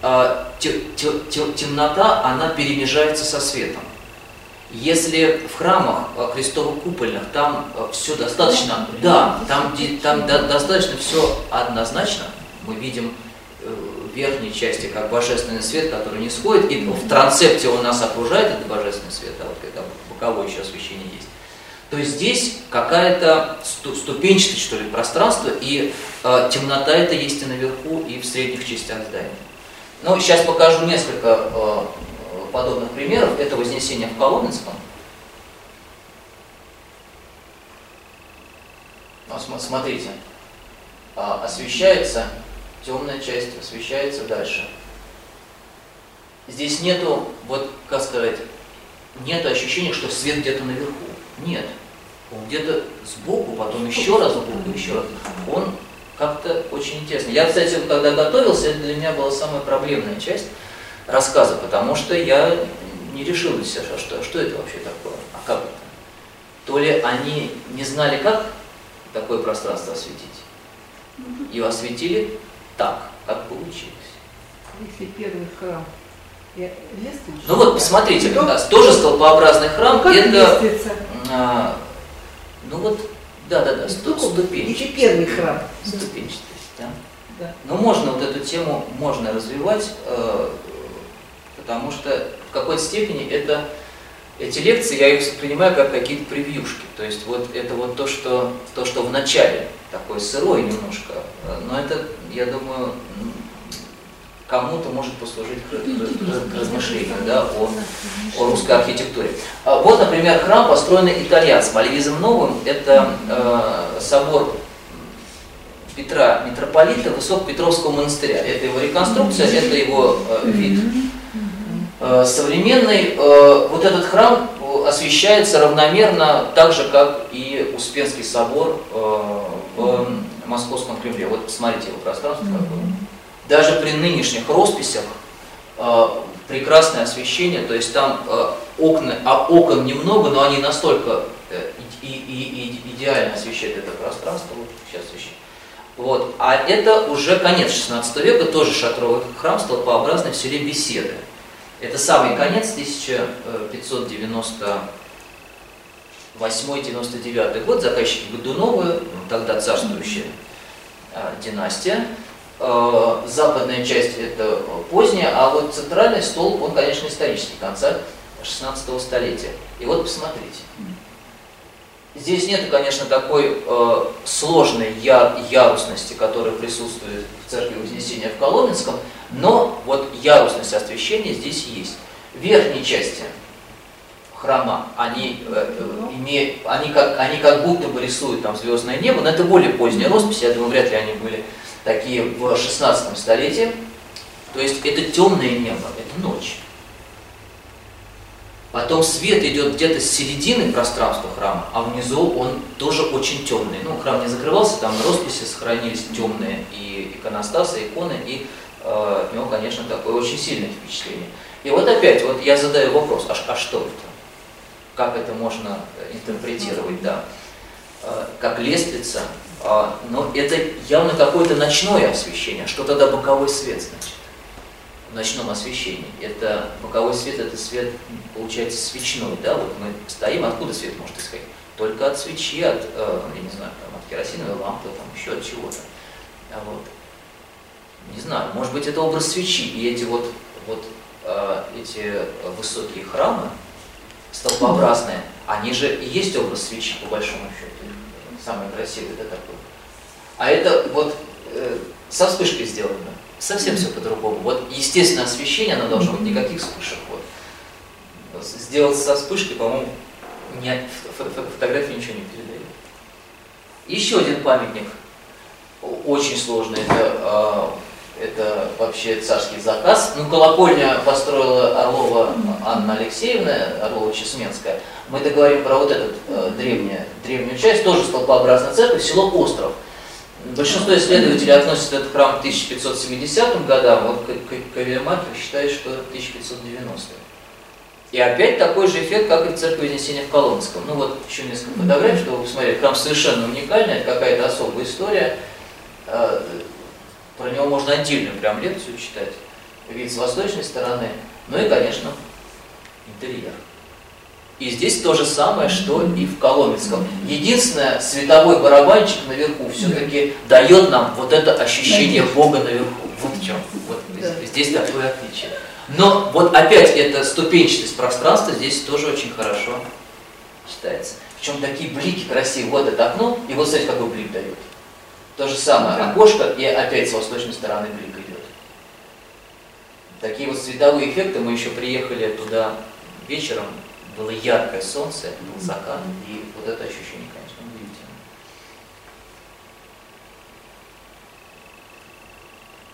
э, темнота, она перемежается со светом. Если в храмах э, крестово-купольных там все достаточно, да, там, там достаточно все однозначно, мы видим верхней части, как божественный свет, который не сходит, и в трансепте он нас окружает, это божественный свет, а вот когда боковое еще освещение есть, то здесь какая-то ступенчатость, что ли, пространство, и э, темнота это есть и наверху, и в средних частях здания. Ну, сейчас покажу несколько э, подобных примеров. Это Вознесение в Коломенском. Ну, смотрите, а, освещается темная часть освещается дальше. Здесь нету, вот как сказать, нет ощущения, что свет где-то наверху. Нет. Он где-то сбоку, потом еще раз сбоку, еще раз. Он как-то очень интересно. Я, кстати, когда готовился, это для меня была самая проблемная часть рассказа, потому что я не решил для себя, что, что это вообще такое, а как это. То ли они не знали, как такое пространство осветить, и осветили так, как получилось. Если первый храм ну вот посмотрите, как раз тоже столпообразный храм, как это, а, ну вот, да, да, да, ступ, ступенчатый. первый храм. Ступенчатость, да. да. Но можно вот эту тему можно развивать, э, потому что в какой-то степени это эти лекции я их воспринимаю как какие-то превьюшки. То есть вот это вот то, что, то, что в начале, такое сырое немножко, но это, я думаю, кому-то может послужить к, к размышлению да, о, о русской архитектуре. А вот, например, храм, построенный итальянцем Оливизом Новым, это э, собор Петра Митрополита Высокопетровского монастыря. Это его реконструкция, это его э, вид. Э, современный э, вот этот храм освещается равномерно так же, как и Успенский собор э, в Московском Кремле. Вот посмотрите его пространство какое. Даже при нынешних росписях прекрасное освещение, то есть там окна, а окон немного, но они настолько и, и, и идеально освещают это пространство. Вот сейчас освещаю. Вот. А это уже конец 16 века, тоже шатровый храм, столпообразный в селе Беседы. Это самый конец 1598-99 год, заказчики Годуновы, тогда царствующая а, династия. А, западная часть это поздняя, а вот центральный столб, он, конечно, исторический, конца 16 столетия. И вот посмотрите. Здесь нет, конечно, такой э, сложной яр, ярусности, которая присутствует в церкви Вознесения в Коломенском, но вот ярусность освещения здесь есть. В верхней части храма они, э, э, имеют, они, как, они как будто бы рисуют там звездное небо, но это более поздняя роспись, я думаю, вряд ли они были такие в 16 столетии. То есть это темное небо, это ночь. Потом свет идет где-то с середины пространства храма, а внизу он тоже очень темный. Ну, храм не закрывался, там росписи сохранились темные, и иконостасы, иконы, и от него, конечно, такое очень сильное впечатление. И вот опять, вот я задаю вопрос, а, а что это? Как это можно интерпретировать, да? э, как лестница, э, но это явно какое-то ночное освещение. Что тогда боковой свет значит? В ночном освещении. Это боковой свет, это свет, получается, свечной, да? Вот мы стоим, откуда свет может исходить? Только от свечи, от, э, я не знаю, там, от керосиновой лампы, там, еще от чего-то. А вот. Не знаю, может быть, это образ свечи, и эти вот, вот э, эти высокие храмы, столпообразные, они же и есть образ свечи, по большому счету. Самый красивый, да, такой. А это вот э, со вспышкой сделано. Совсем все по-другому. Вот естественное освещение, оно должно быть никаких вспышек. Вот. Сделать со вспышкой, по-моему, не, фотография ничего не передает. Еще один памятник, очень сложный, это это вообще царский заказ. Ну, колокольня построила Орлова Анна Алексеевна, Орлова-Чесменская. Мы договорим про вот эту э, древнюю, древнюю часть, тоже столпообразная церковь, село Остров. Большинство исследователей относят этот храм к 1570 годам, вот Кавиамакер считает, что 1590 И опять такой же эффект, как и в церкви Вознесения в Коломском. Ну вот еще несколько фотографий, чтобы вы посмотрели. Храм совершенно уникальный, какая-то особая история. Про него можно отдельную прям лекцию читать, вид с восточной стороны, ну и, конечно, интерьер. И здесь то же самое, что и в Коломенском. Единственное, световой барабанчик наверху все-таки дает нам вот это ощущение Бога наверху. Вот в чем. Вот да. здесь такое отличие. Но вот опять эта ступенчатость пространства здесь тоже очень хорошо читается. Причем такие блики красивые. Вот это окно, и вот смотрите, какой блик дает. То же самое окошко, и опять с восточной стороны блик идет. Такие вот световые эффекты. Мы еще приехали туда вечером, было яркое солнце, был закат, и вот это ощущение, конечно, удивительно.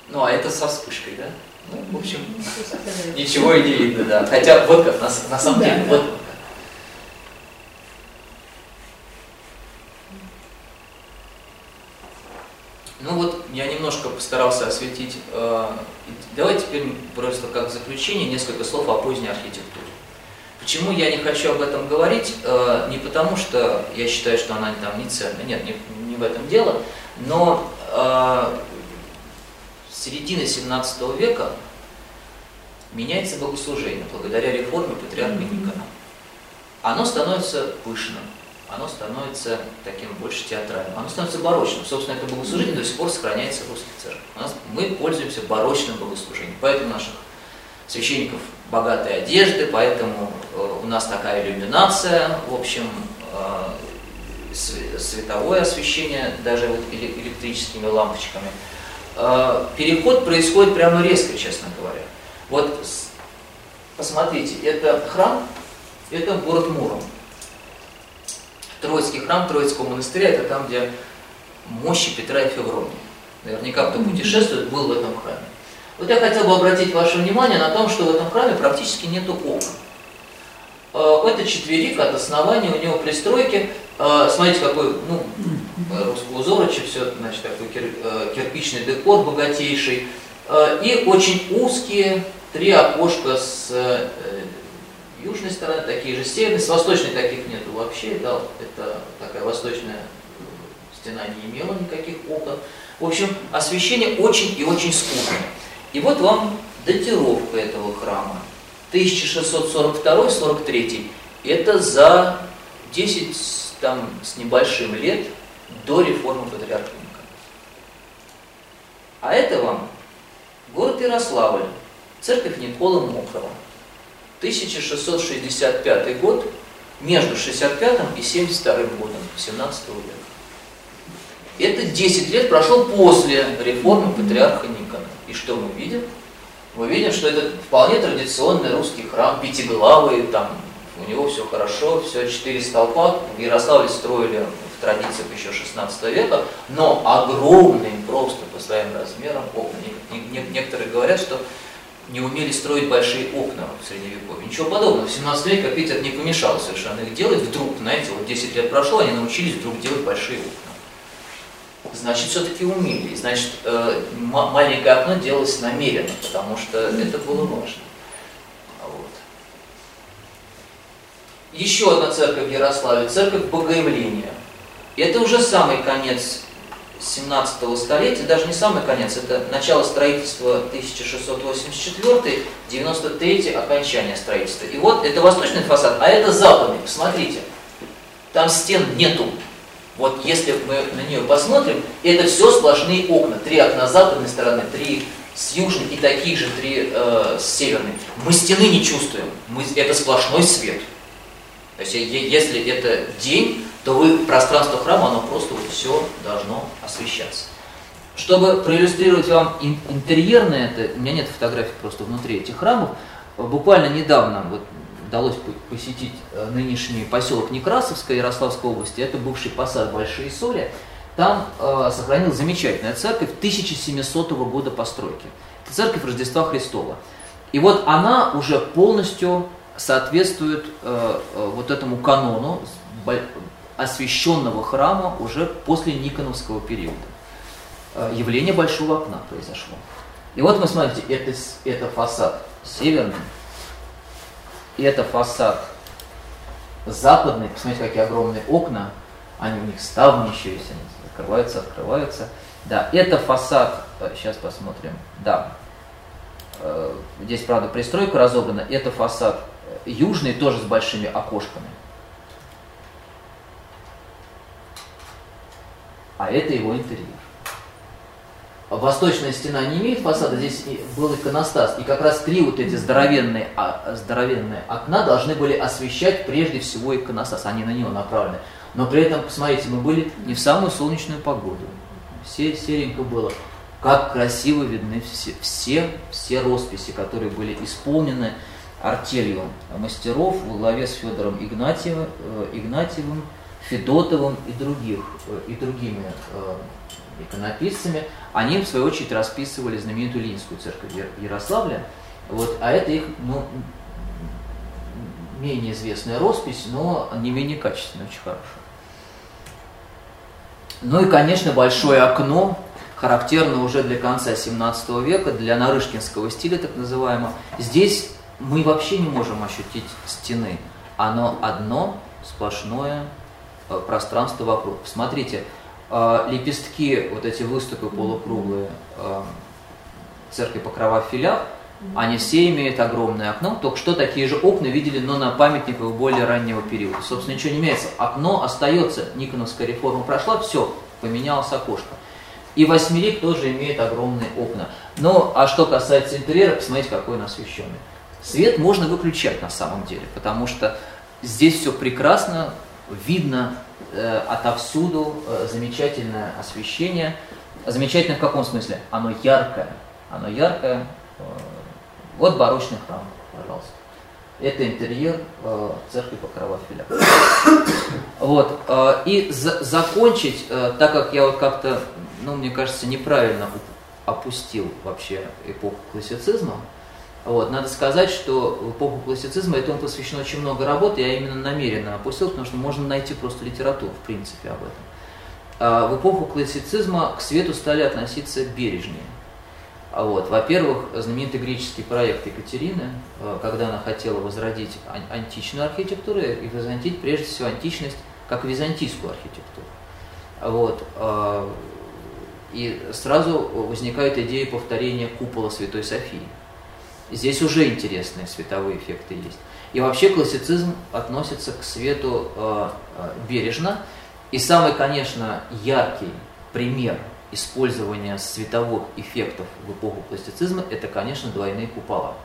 Ну, а это со вспышкой, да? Ну, в общем, ничего и не видно, да. Хотя вот как, на, на самом деле, вот Ну вот я немножко постарался осветить. Э, давайте теперь просто как заключение несколько слов о поздней архитектуре. Почему я не хочу об этом говорить? Э, не потому, что я считаю, что она там не ценна. Нет, не, не в этом дело. Но с середины 17 века меняется богослужение благодаря реформе патриарха Никона. Оно становится пышным, оно становится таким больше театральным, оно становится барочным. Собственно, это богослужение до сих пор сохраняется в русских церквях. У нас, мы пользуемся барочным богослужением, поэтому наших священников богатые одежды, поэтому э, у нас такая иллюминация, в общем, э, световое освещение, даже вот электрическими лампочками. Э, переход происходит прямо резко, честно говоря. Вот посмотрите, это храм, это город Муром. Троицкий храм Троицкого монастыря, это там, где мощи Петра и Февронии. Наверняка, кто путешествует, был в этом храме. Вот я хотел бы обратить ваше внимание на том, что в этом храме практически нет окон. Э, это четверик от основания, у него пристройки. Э, смотрите, какой, ну, русского узорочи, все, значит, такой э, кирпичный декор богатейший. И очень узкие три окошка с южной стороны, такие же северные, с восточной таких нету вообще, да, это такая восточная стена не имела никаких окон. В общем, освещение очень и очень скудное. И вот вам датировка этого храма. 1642-43. Это за 10 там, с небольшим лет до реформы патриарха. А это вам город Ярославль, церковь Никола Мокрого. 1665 год, между 65 и 72 годом 17 века. Это 10 лет прошло после реформы патриарха Никона. И что мы видим? Мы видим, что это вполне традиционный русский храм, пятиглавый, там у него все хорошо, все четыре столпа. В Ярославле строили в традициях еще 16 века, но огромные просто по своим размерам окна. Некоторые говорят, что не умели строить большие окна в Средневековье. Ничего подобного. В 17 веке, это не помешало совершенно их делать. Вдруг, знаете, вот 10 лет прошло, они научились вдруг делать большие окна. Значит, все-таки умели. Значит, э, маленькое окно делалось намеренно, потому что это было важно. Вот. Еще одна церковь в Ярославе, церковь Богоявления. Это уже самый конец 17 столетия, даже не самый конец, это начало строительства 1684, 93 окончание строительства. И вот это восточный фасад, а это западный, посмотрите, там стен нету. Вот если мы на нее посмотрим, это все сплошные окна. Три окна с западной стороны, три с южной и такие же три э, с северной. Мы стены не чувствуем, мы, это сплошной свет. То есть если это день, то вы, пространство храма, оно просто вот все должно освещаться. Чтобы проиллюстрировать вам интерьерное это, у меня нет фотографий просто внутри этих храмов, буквально недавно вот удалось посетить э, нынешний поселок Некрасовская Ярославской области, это бывший посад Большие Соли, там э, сохранилась замечательная церковь 1700 года постройки. Это церковь Рождества Христова. И вот она уже полностью соответствует э, э, вот этому канону освященного храма уже после Никоновского периода. Э, явление большого окна произошло. И вот вы смотрите, это, это фасад северный, это фасад западный. Посмотрите, какие огромные окна, они у них ставни еще есть, они закрываются, открываются. Да, это фасад, сейчас посмотрим, да, э, здесь, правда, пристройка разобрана, это фасад южный, тоже с большими окошками. А это его интерьер. Восточная стена не имеет фасада, здесь был иконостас, и как раз три вот эти здоровенные, а, здоровенные окна должны были освещать прежде всего иконостас, они на него направлены. Но при этом, посмотрите, мы были не в самую солнечную погоду, все серенько было. Как красиво видны все, все, все росписи, которые были исполнены артелью мастеров во главе с Федором Игнатьевым, э, Игнатьевым Федотовым и, других, э, и другими э, иконописцами, они в свою очередь расписывали знаменитую Ленинскую церковь Ярославля, вот, а это их ну, менее известная роспись, но не менее качественная, очень хорошая. Ну и, конечно, большое окно, характерно уже для конца 17 века, для нарышкинского стиля так называемого. Здесь мы вообще не можем ощутить стены. Оно одно, сплошное пространство вокруг. Смотрите, э, лепестки, вот эти выступы полукруглые э, церкви Покрова в филях, они все имеют огромное окно, только что такие же окна видели, но на памятниках более раннего периода. Собственно, ничего не меняется. Окно остается, Никоновская реформа прошла, все, поменялось окошко. И восьмерик тоже имеет огромные окна. Ну, а что касается интерьера, посмотрите, какой он освещенный. Свет можно выключать на самом деле, потому что здесь все прекрасно, видно э, отовсюду э, замечательное освещение. Замечательное в каком смысле? Оно яркое. Оно яркое. Э, вот барочный храм, пожалуйста. Это интерьер э, церкви Покрова Филя. Вот. Э, и за закончить, э, так как я вот как-то, ну, мне кажется, неправильно опустил вообще эпоху классицизма, вот. Надо сказать, что в эпоху классицизма этому посвящено очень много работы, я именно намеренно опустил, потому что можно найти просто литературу, в принципе, об этом. А в эпоху классицизма к свету стали относиться бережнее. А вот. Во-первых, знаменитый греческий проект Екатерины, э, когда она хотела возродить античную архитектуру и возродить прежде всего античность как византийскую архитектуру. Вот. Э, и сразу возникает идея повторения купола Святой Софии. Здесь уже интересные световые эффекты есть. И вообще классицизм относится к свету э, э, бережно. И самый, конечно, яркий пример использования световых эффектов в эпоху классицизма – это, конечно, двойные купола.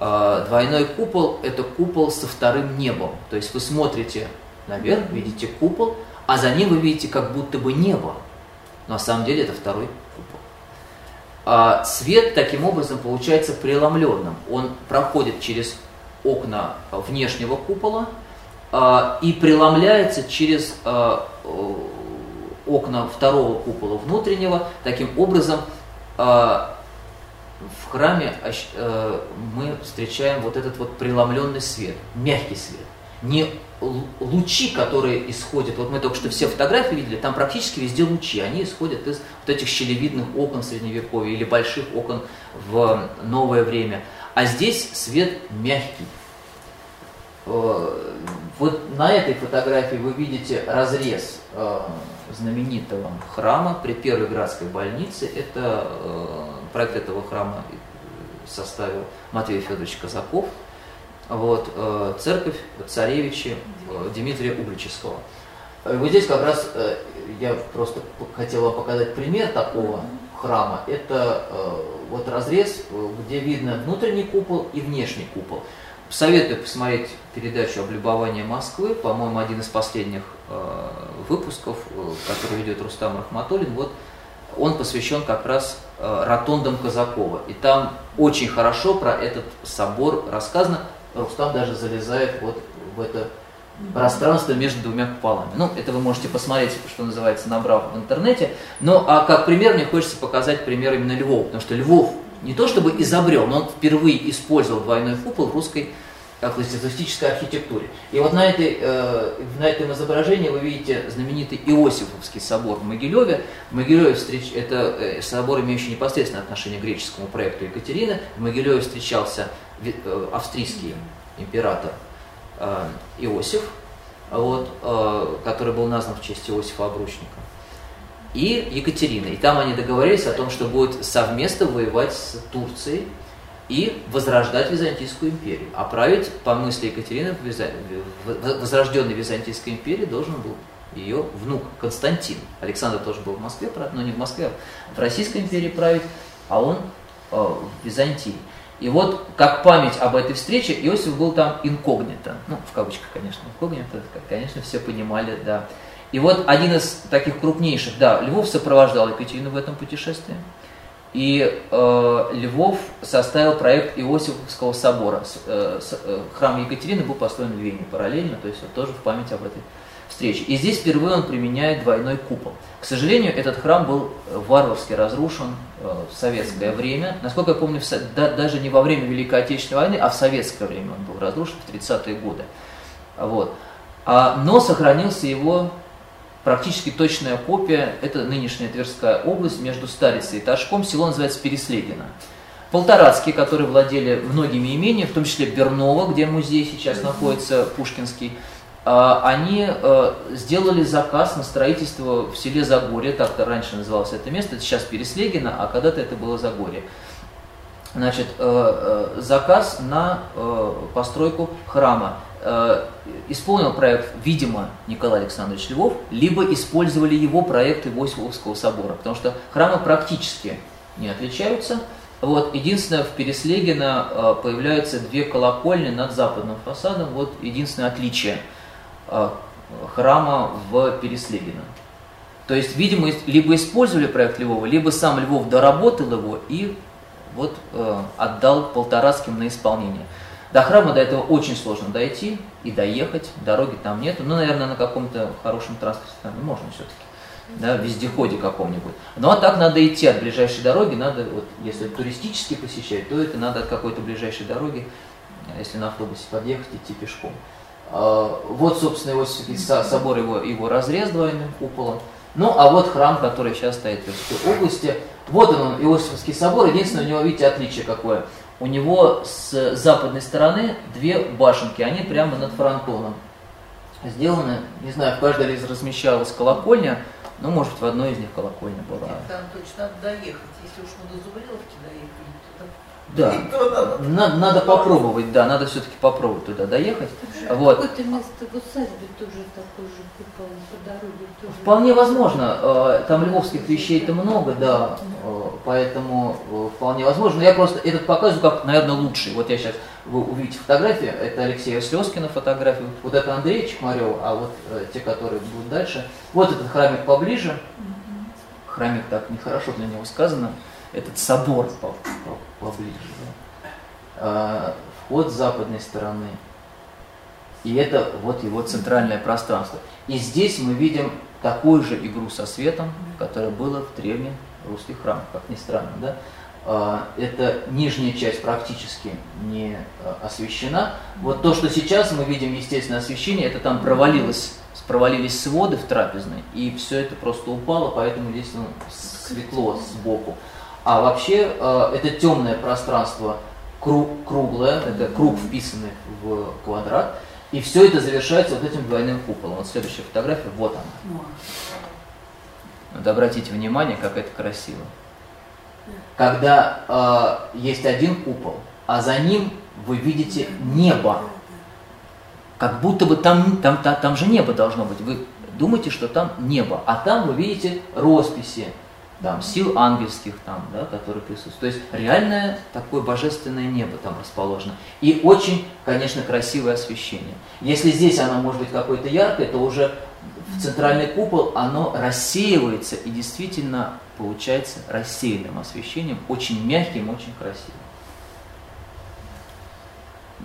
Э, двойной купол – это купол со вторым небом. То есть вы смотрите наверх, видите купол, а за ним вы видите как будто бы небо. Но на самом деле это второй а свет таким образом получается преломленным. Он проходит через окна внешнего купола а, и преломляется через а, окна второго купола внутреннего. Таким образом, в храме мы встречаем вот этот вот преломленный свет, мягкий свет. Не лучи, которые исходят, вот мы только что все фотографии видели, там практически везде лучи, они исходят из вот этих щелевидных окон Средневековья или больших окон в новое время. А здесь свет мягкий. вот на этой фотографии вы видите разрез знаменитого храма при Первой Градской больнице. Это проект этого храма составил Матвей Федорович Казаков. Вот, церковь царевича Дмитрия Угличевского. Вот здесь как раз я просто хотел вам показать пример такого храма. Это вот разрез, где видно внутренний купол и внешний купол. Советую посмотреть передачу «Облюбование Москвы», по-моему, один из последних э, выпусков, э, который ведет Рустам Рахматуллин. Вот он посвящен как раз э, ротондам Казакова. И там очень хорошо про этот собор рассказано. Рустам даже залезает вот в это пространство между двумя куполами. Ну, это вы можете посмотреть, что называется, набрав в интернете. Но а как пример мне хочется показать пример именно Львова, потому что Львов не то чтобы изобрел, но он впервые использовал двойной купол в русской классицистической архитектуре. И вот на, этой, э, на этом изображении вы видите знаменитый Иосифовский собор в Могилеве. В Могилеве встреч... это э, собор, имеющий непосредственное отношение к греческому проекту Екатерины. В Могилеве встречался э, австрийский император Иосиф, вот, э, который был назван в честь Иосифа Обручника и Екатерина. И там они договорились о том, что будут совместно воевать с Турцией и возрождать Византийскую империю. А править, по мысли Екатерины, возрожденной Византийской империи должен был ее внук Константин. Александр тоже был в Москве, но не в Москве, а в Российской империи править, а он э, в Византии. И вот, как память об этой встрече, Иосиф был там инкогнито. Ну, в кавычках, конечно, инкогнито, конечно, все понимали, да. И вот один из таких крупнейших, да, Львов сопровождал Екатерину в этом путешествии. И э, Львов составил проект Иосифовского собора. С, э, с, э, храм Екатерины был построен в Вене параллельно, то есть вот тоже в память об этой встрече. И здесь впервые он применяет двойной купол. К сожалению, этот храм был варварски разрушен в советское время. Насколько я помню, да, даже не во время Великой Отечественной войны, а в советское время он был разрушен в 30-е годы. Вот. А, но сохранился его практически точная копия, это нынешняя Тверская область, между Старицей и Ташком, село называется Переслегино. Полторацкие, которые владели многими имениями, в том числе Берново, где музей сейчас находится, Пушкинский, они э, сделали заказ на строительство в селе Загорье, так-то раньше называлось это место, это сейчас Переслегино, а когда-то это было Загорье. Значит, э, э, заказ на постройку храма. Исполнил проект, видимо, Николай Александрович Львов, либо использовали его проекты Иосифовского собора, потому что храмы практически не отличаются. Вот, единственное, в Переслегино появляются две колокольни над западным фасадом, вот единственное отличие храма в Переслегино. То есть, видимо, либо использовали проект Львова, либо сам Львов доработал его и вот э, отдал Полторацким на исполнение. До храма до этого очень сложно дойти и доехать, дороги там нету. Ну, наверное, на каком-то хорошем транспорте там можно все-таки, да, вездеходе каком-нибудь. Ну, а так надо идти от ближайшей дороги, надо, вот, если туристически посещать, то это надо от какой-то ближайшей дороги, если на автобусе подъехать, идти пешком. А, вот, собственно, его собор, его, его разрез двойным куполом. Ну, а вот храм, который сейчас стоит в Тверской области. Вот он, Иосифовский собор. Единственное, у него, видите, отличие какое – у него с западной стороны две башенки, они прямо над фронтоном сделаны. Не знаю, в каждой из размещалась колокольня, ну, может, в одной из них колокольня была. Там точно надо доехать, если уж мы до Зубриловки доехали. Да, надо, надо попробовать, да, надо все-таки попробовать туда доехать. Вот. Какое-то место в усадьбе тоже такое же купол по дороге. Тоже. Вполне возможно, э, там львовских вещей-то много, да, э, поэтому э, вполне возможно. Но я просто этот показываю как, наверное, лучший. Вот я сейчас, вы увидите фотографии, это Алексея Слезкина фотография, вот это Андрей Чекмарев, а вот те, которые будут дальше. Вот этот храмик поближе, храмик так нехорошо для него сказано, этот собор поближе. Да. А, вход с западной стороны. И это вот его центральное пространство. И здесь мы видим такую же игру со светом, которая была в древних русских храмах, как ни странно. Да? А, это нижняя часть практически не а, освещена. Вот то, что сейчас мы видим естественное освещение, это там провалилось, провалились своды в трапезной, и все это просто упало, поэтому здесь ну, светло сбоку. А вообще э, это темное пространство круг, круглое, это круг вписанный в квадрат. И все это завершается вот этим двойным куполом. Вот следующая фотография, вот она. Вот обратите внимание, как это красиво. Когда э, есть один купол, а за ним вы видите небо. Как будто бы там, там, там, там же небо должно быть. Вы думаете, что там небо, а там вы видите росписи, там, сил ангельских, там, да, которые присутствуют. То есть реальное такое божественное небо там расположено. И очень, конечно, красивое освещение. Если здесь оно может быть какое-то яркое, то уже в центральный купол оно рассеивается и действительно получается рассеянным освещением, очень мягким, очень красивым.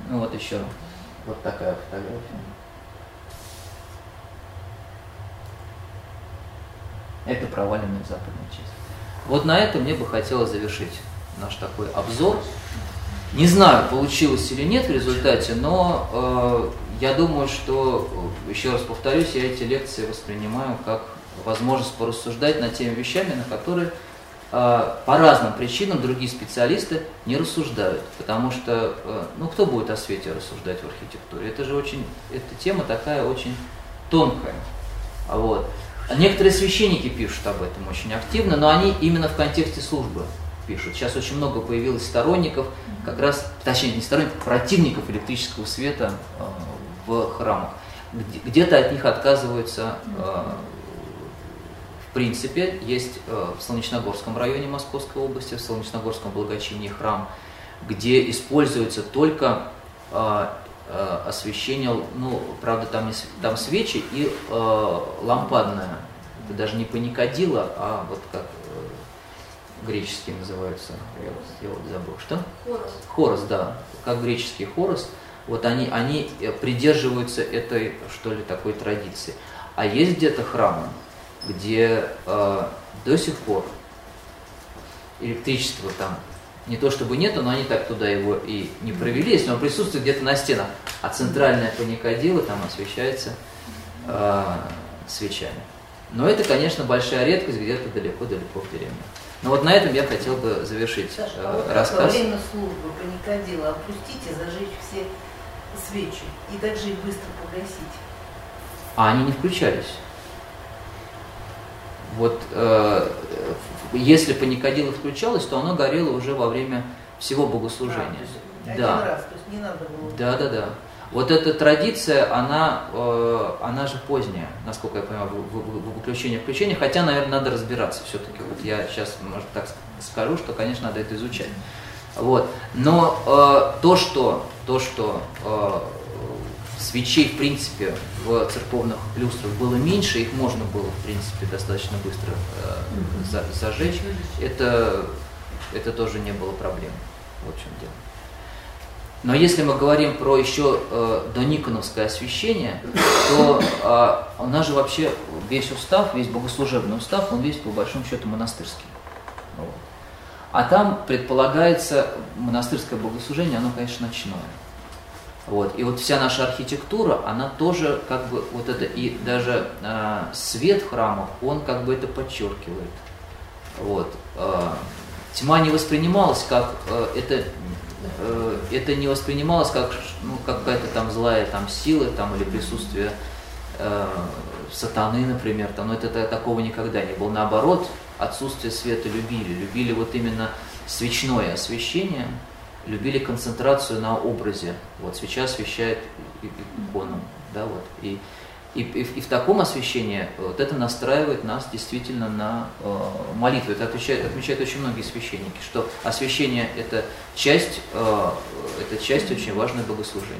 Ну вот еще вот такая фотография. Это проваленная западная часть. Вот на этом мне бы хотелось завершить наш такой обзор. Не знаю, получилось или нет в результате, но э, я думаю, что, еще раз повторюсь, я эти лекции воспринимаю как возможность порассуждать над теми вещами, на которые э, по разным причинам другие специалисты не рассуждают. Потому что, э, ну, кто будет о свете рассуждать в архитектуре? Это же очень, эта тема такая очень тонкая. Вот. Некоторые священники пишут об этом очень активно, но они именно в контексте службы пишут. Сейчас очень много появилось сторонников, как раз, точнее, не сторонников, противников электрического света э, в храмах. Где-то от них отказываются э, в принципе. Есть э, в Солнечногорском районе Московской области, в Солнечногорском благочинии храм, где используется только освещение, ну, правда, там, там свечи и э, лампадная. Это даже не паникадила, а вот как э, греческие называются. Я, я вот забыл. Что? Хорос. Хорос, да. Как греческий хорос. Вот они, они придерживаются этой, что ли, такой традиции. А есть где-то храмы, где э, до сих пор электричество там не то чтобы нету, но они так туда его и не провели, если он присутствует где-то на стенах. А центральная паникадила там освещается э, свечами. Но это, конечно, большая редкость где-то далеко-далеко в деревне. Но вот на этом я хотел бы завершить Саша, э, вот рассказ. Во время службы паникадила опустите, зажечь все свечи и также их быстро погасить. А они не включались. Вот э, если паникадило включалось, то оно горело уже во время всего богослужения. А, да. Раз, то есть не надо было. Да, да, да. Вот эта традиция, она, э, она же поздняя, насколько я понимаю, в, в, в выключение включение, хотя, наверное, надо разбираться все-таки. Вот я сейчас, может, так скажу, что, конечно, надо это изучать. Вот. Но э, то, что, то, что э, свечей, в принципе, в церковных люстрах было меньше, их можно было, в принципе, достаточно быстро э, за, зажечь, это, это тоже не было проблем. Вот в чем дело. Но если мы говорим про еще э, дониконовское освящение, то э, у нас же вообще весь устав, весь богослужебный устав, он весь по большому счету монастырский. Вот. А там предполагается монастырское богослужение, оно, конечно, ночное. Вот. И вот вся наша архитектура, она тоже как бы вот это, и даже э, свет в храмах, он как бы это подчеркивает. Вот. Э, тьма не воспринималась как, э, это, э, это не воспринималось как ну, какая-то там злая там сила там, или присутствие э, сатаны, например, там, но это, это такого никогда не было. Наоборот, отсутствие света любили, любили вот именно свечное освещение – любили концентрацию на образе. Вот свеча освещает икону, да, вот. И, и, и, и в таком освещении вот это настраивает нас действительно на э, молитву. Это отвечает, отмечают очень многие священники, что освещение это часть, э, это часть очень важное богослужения.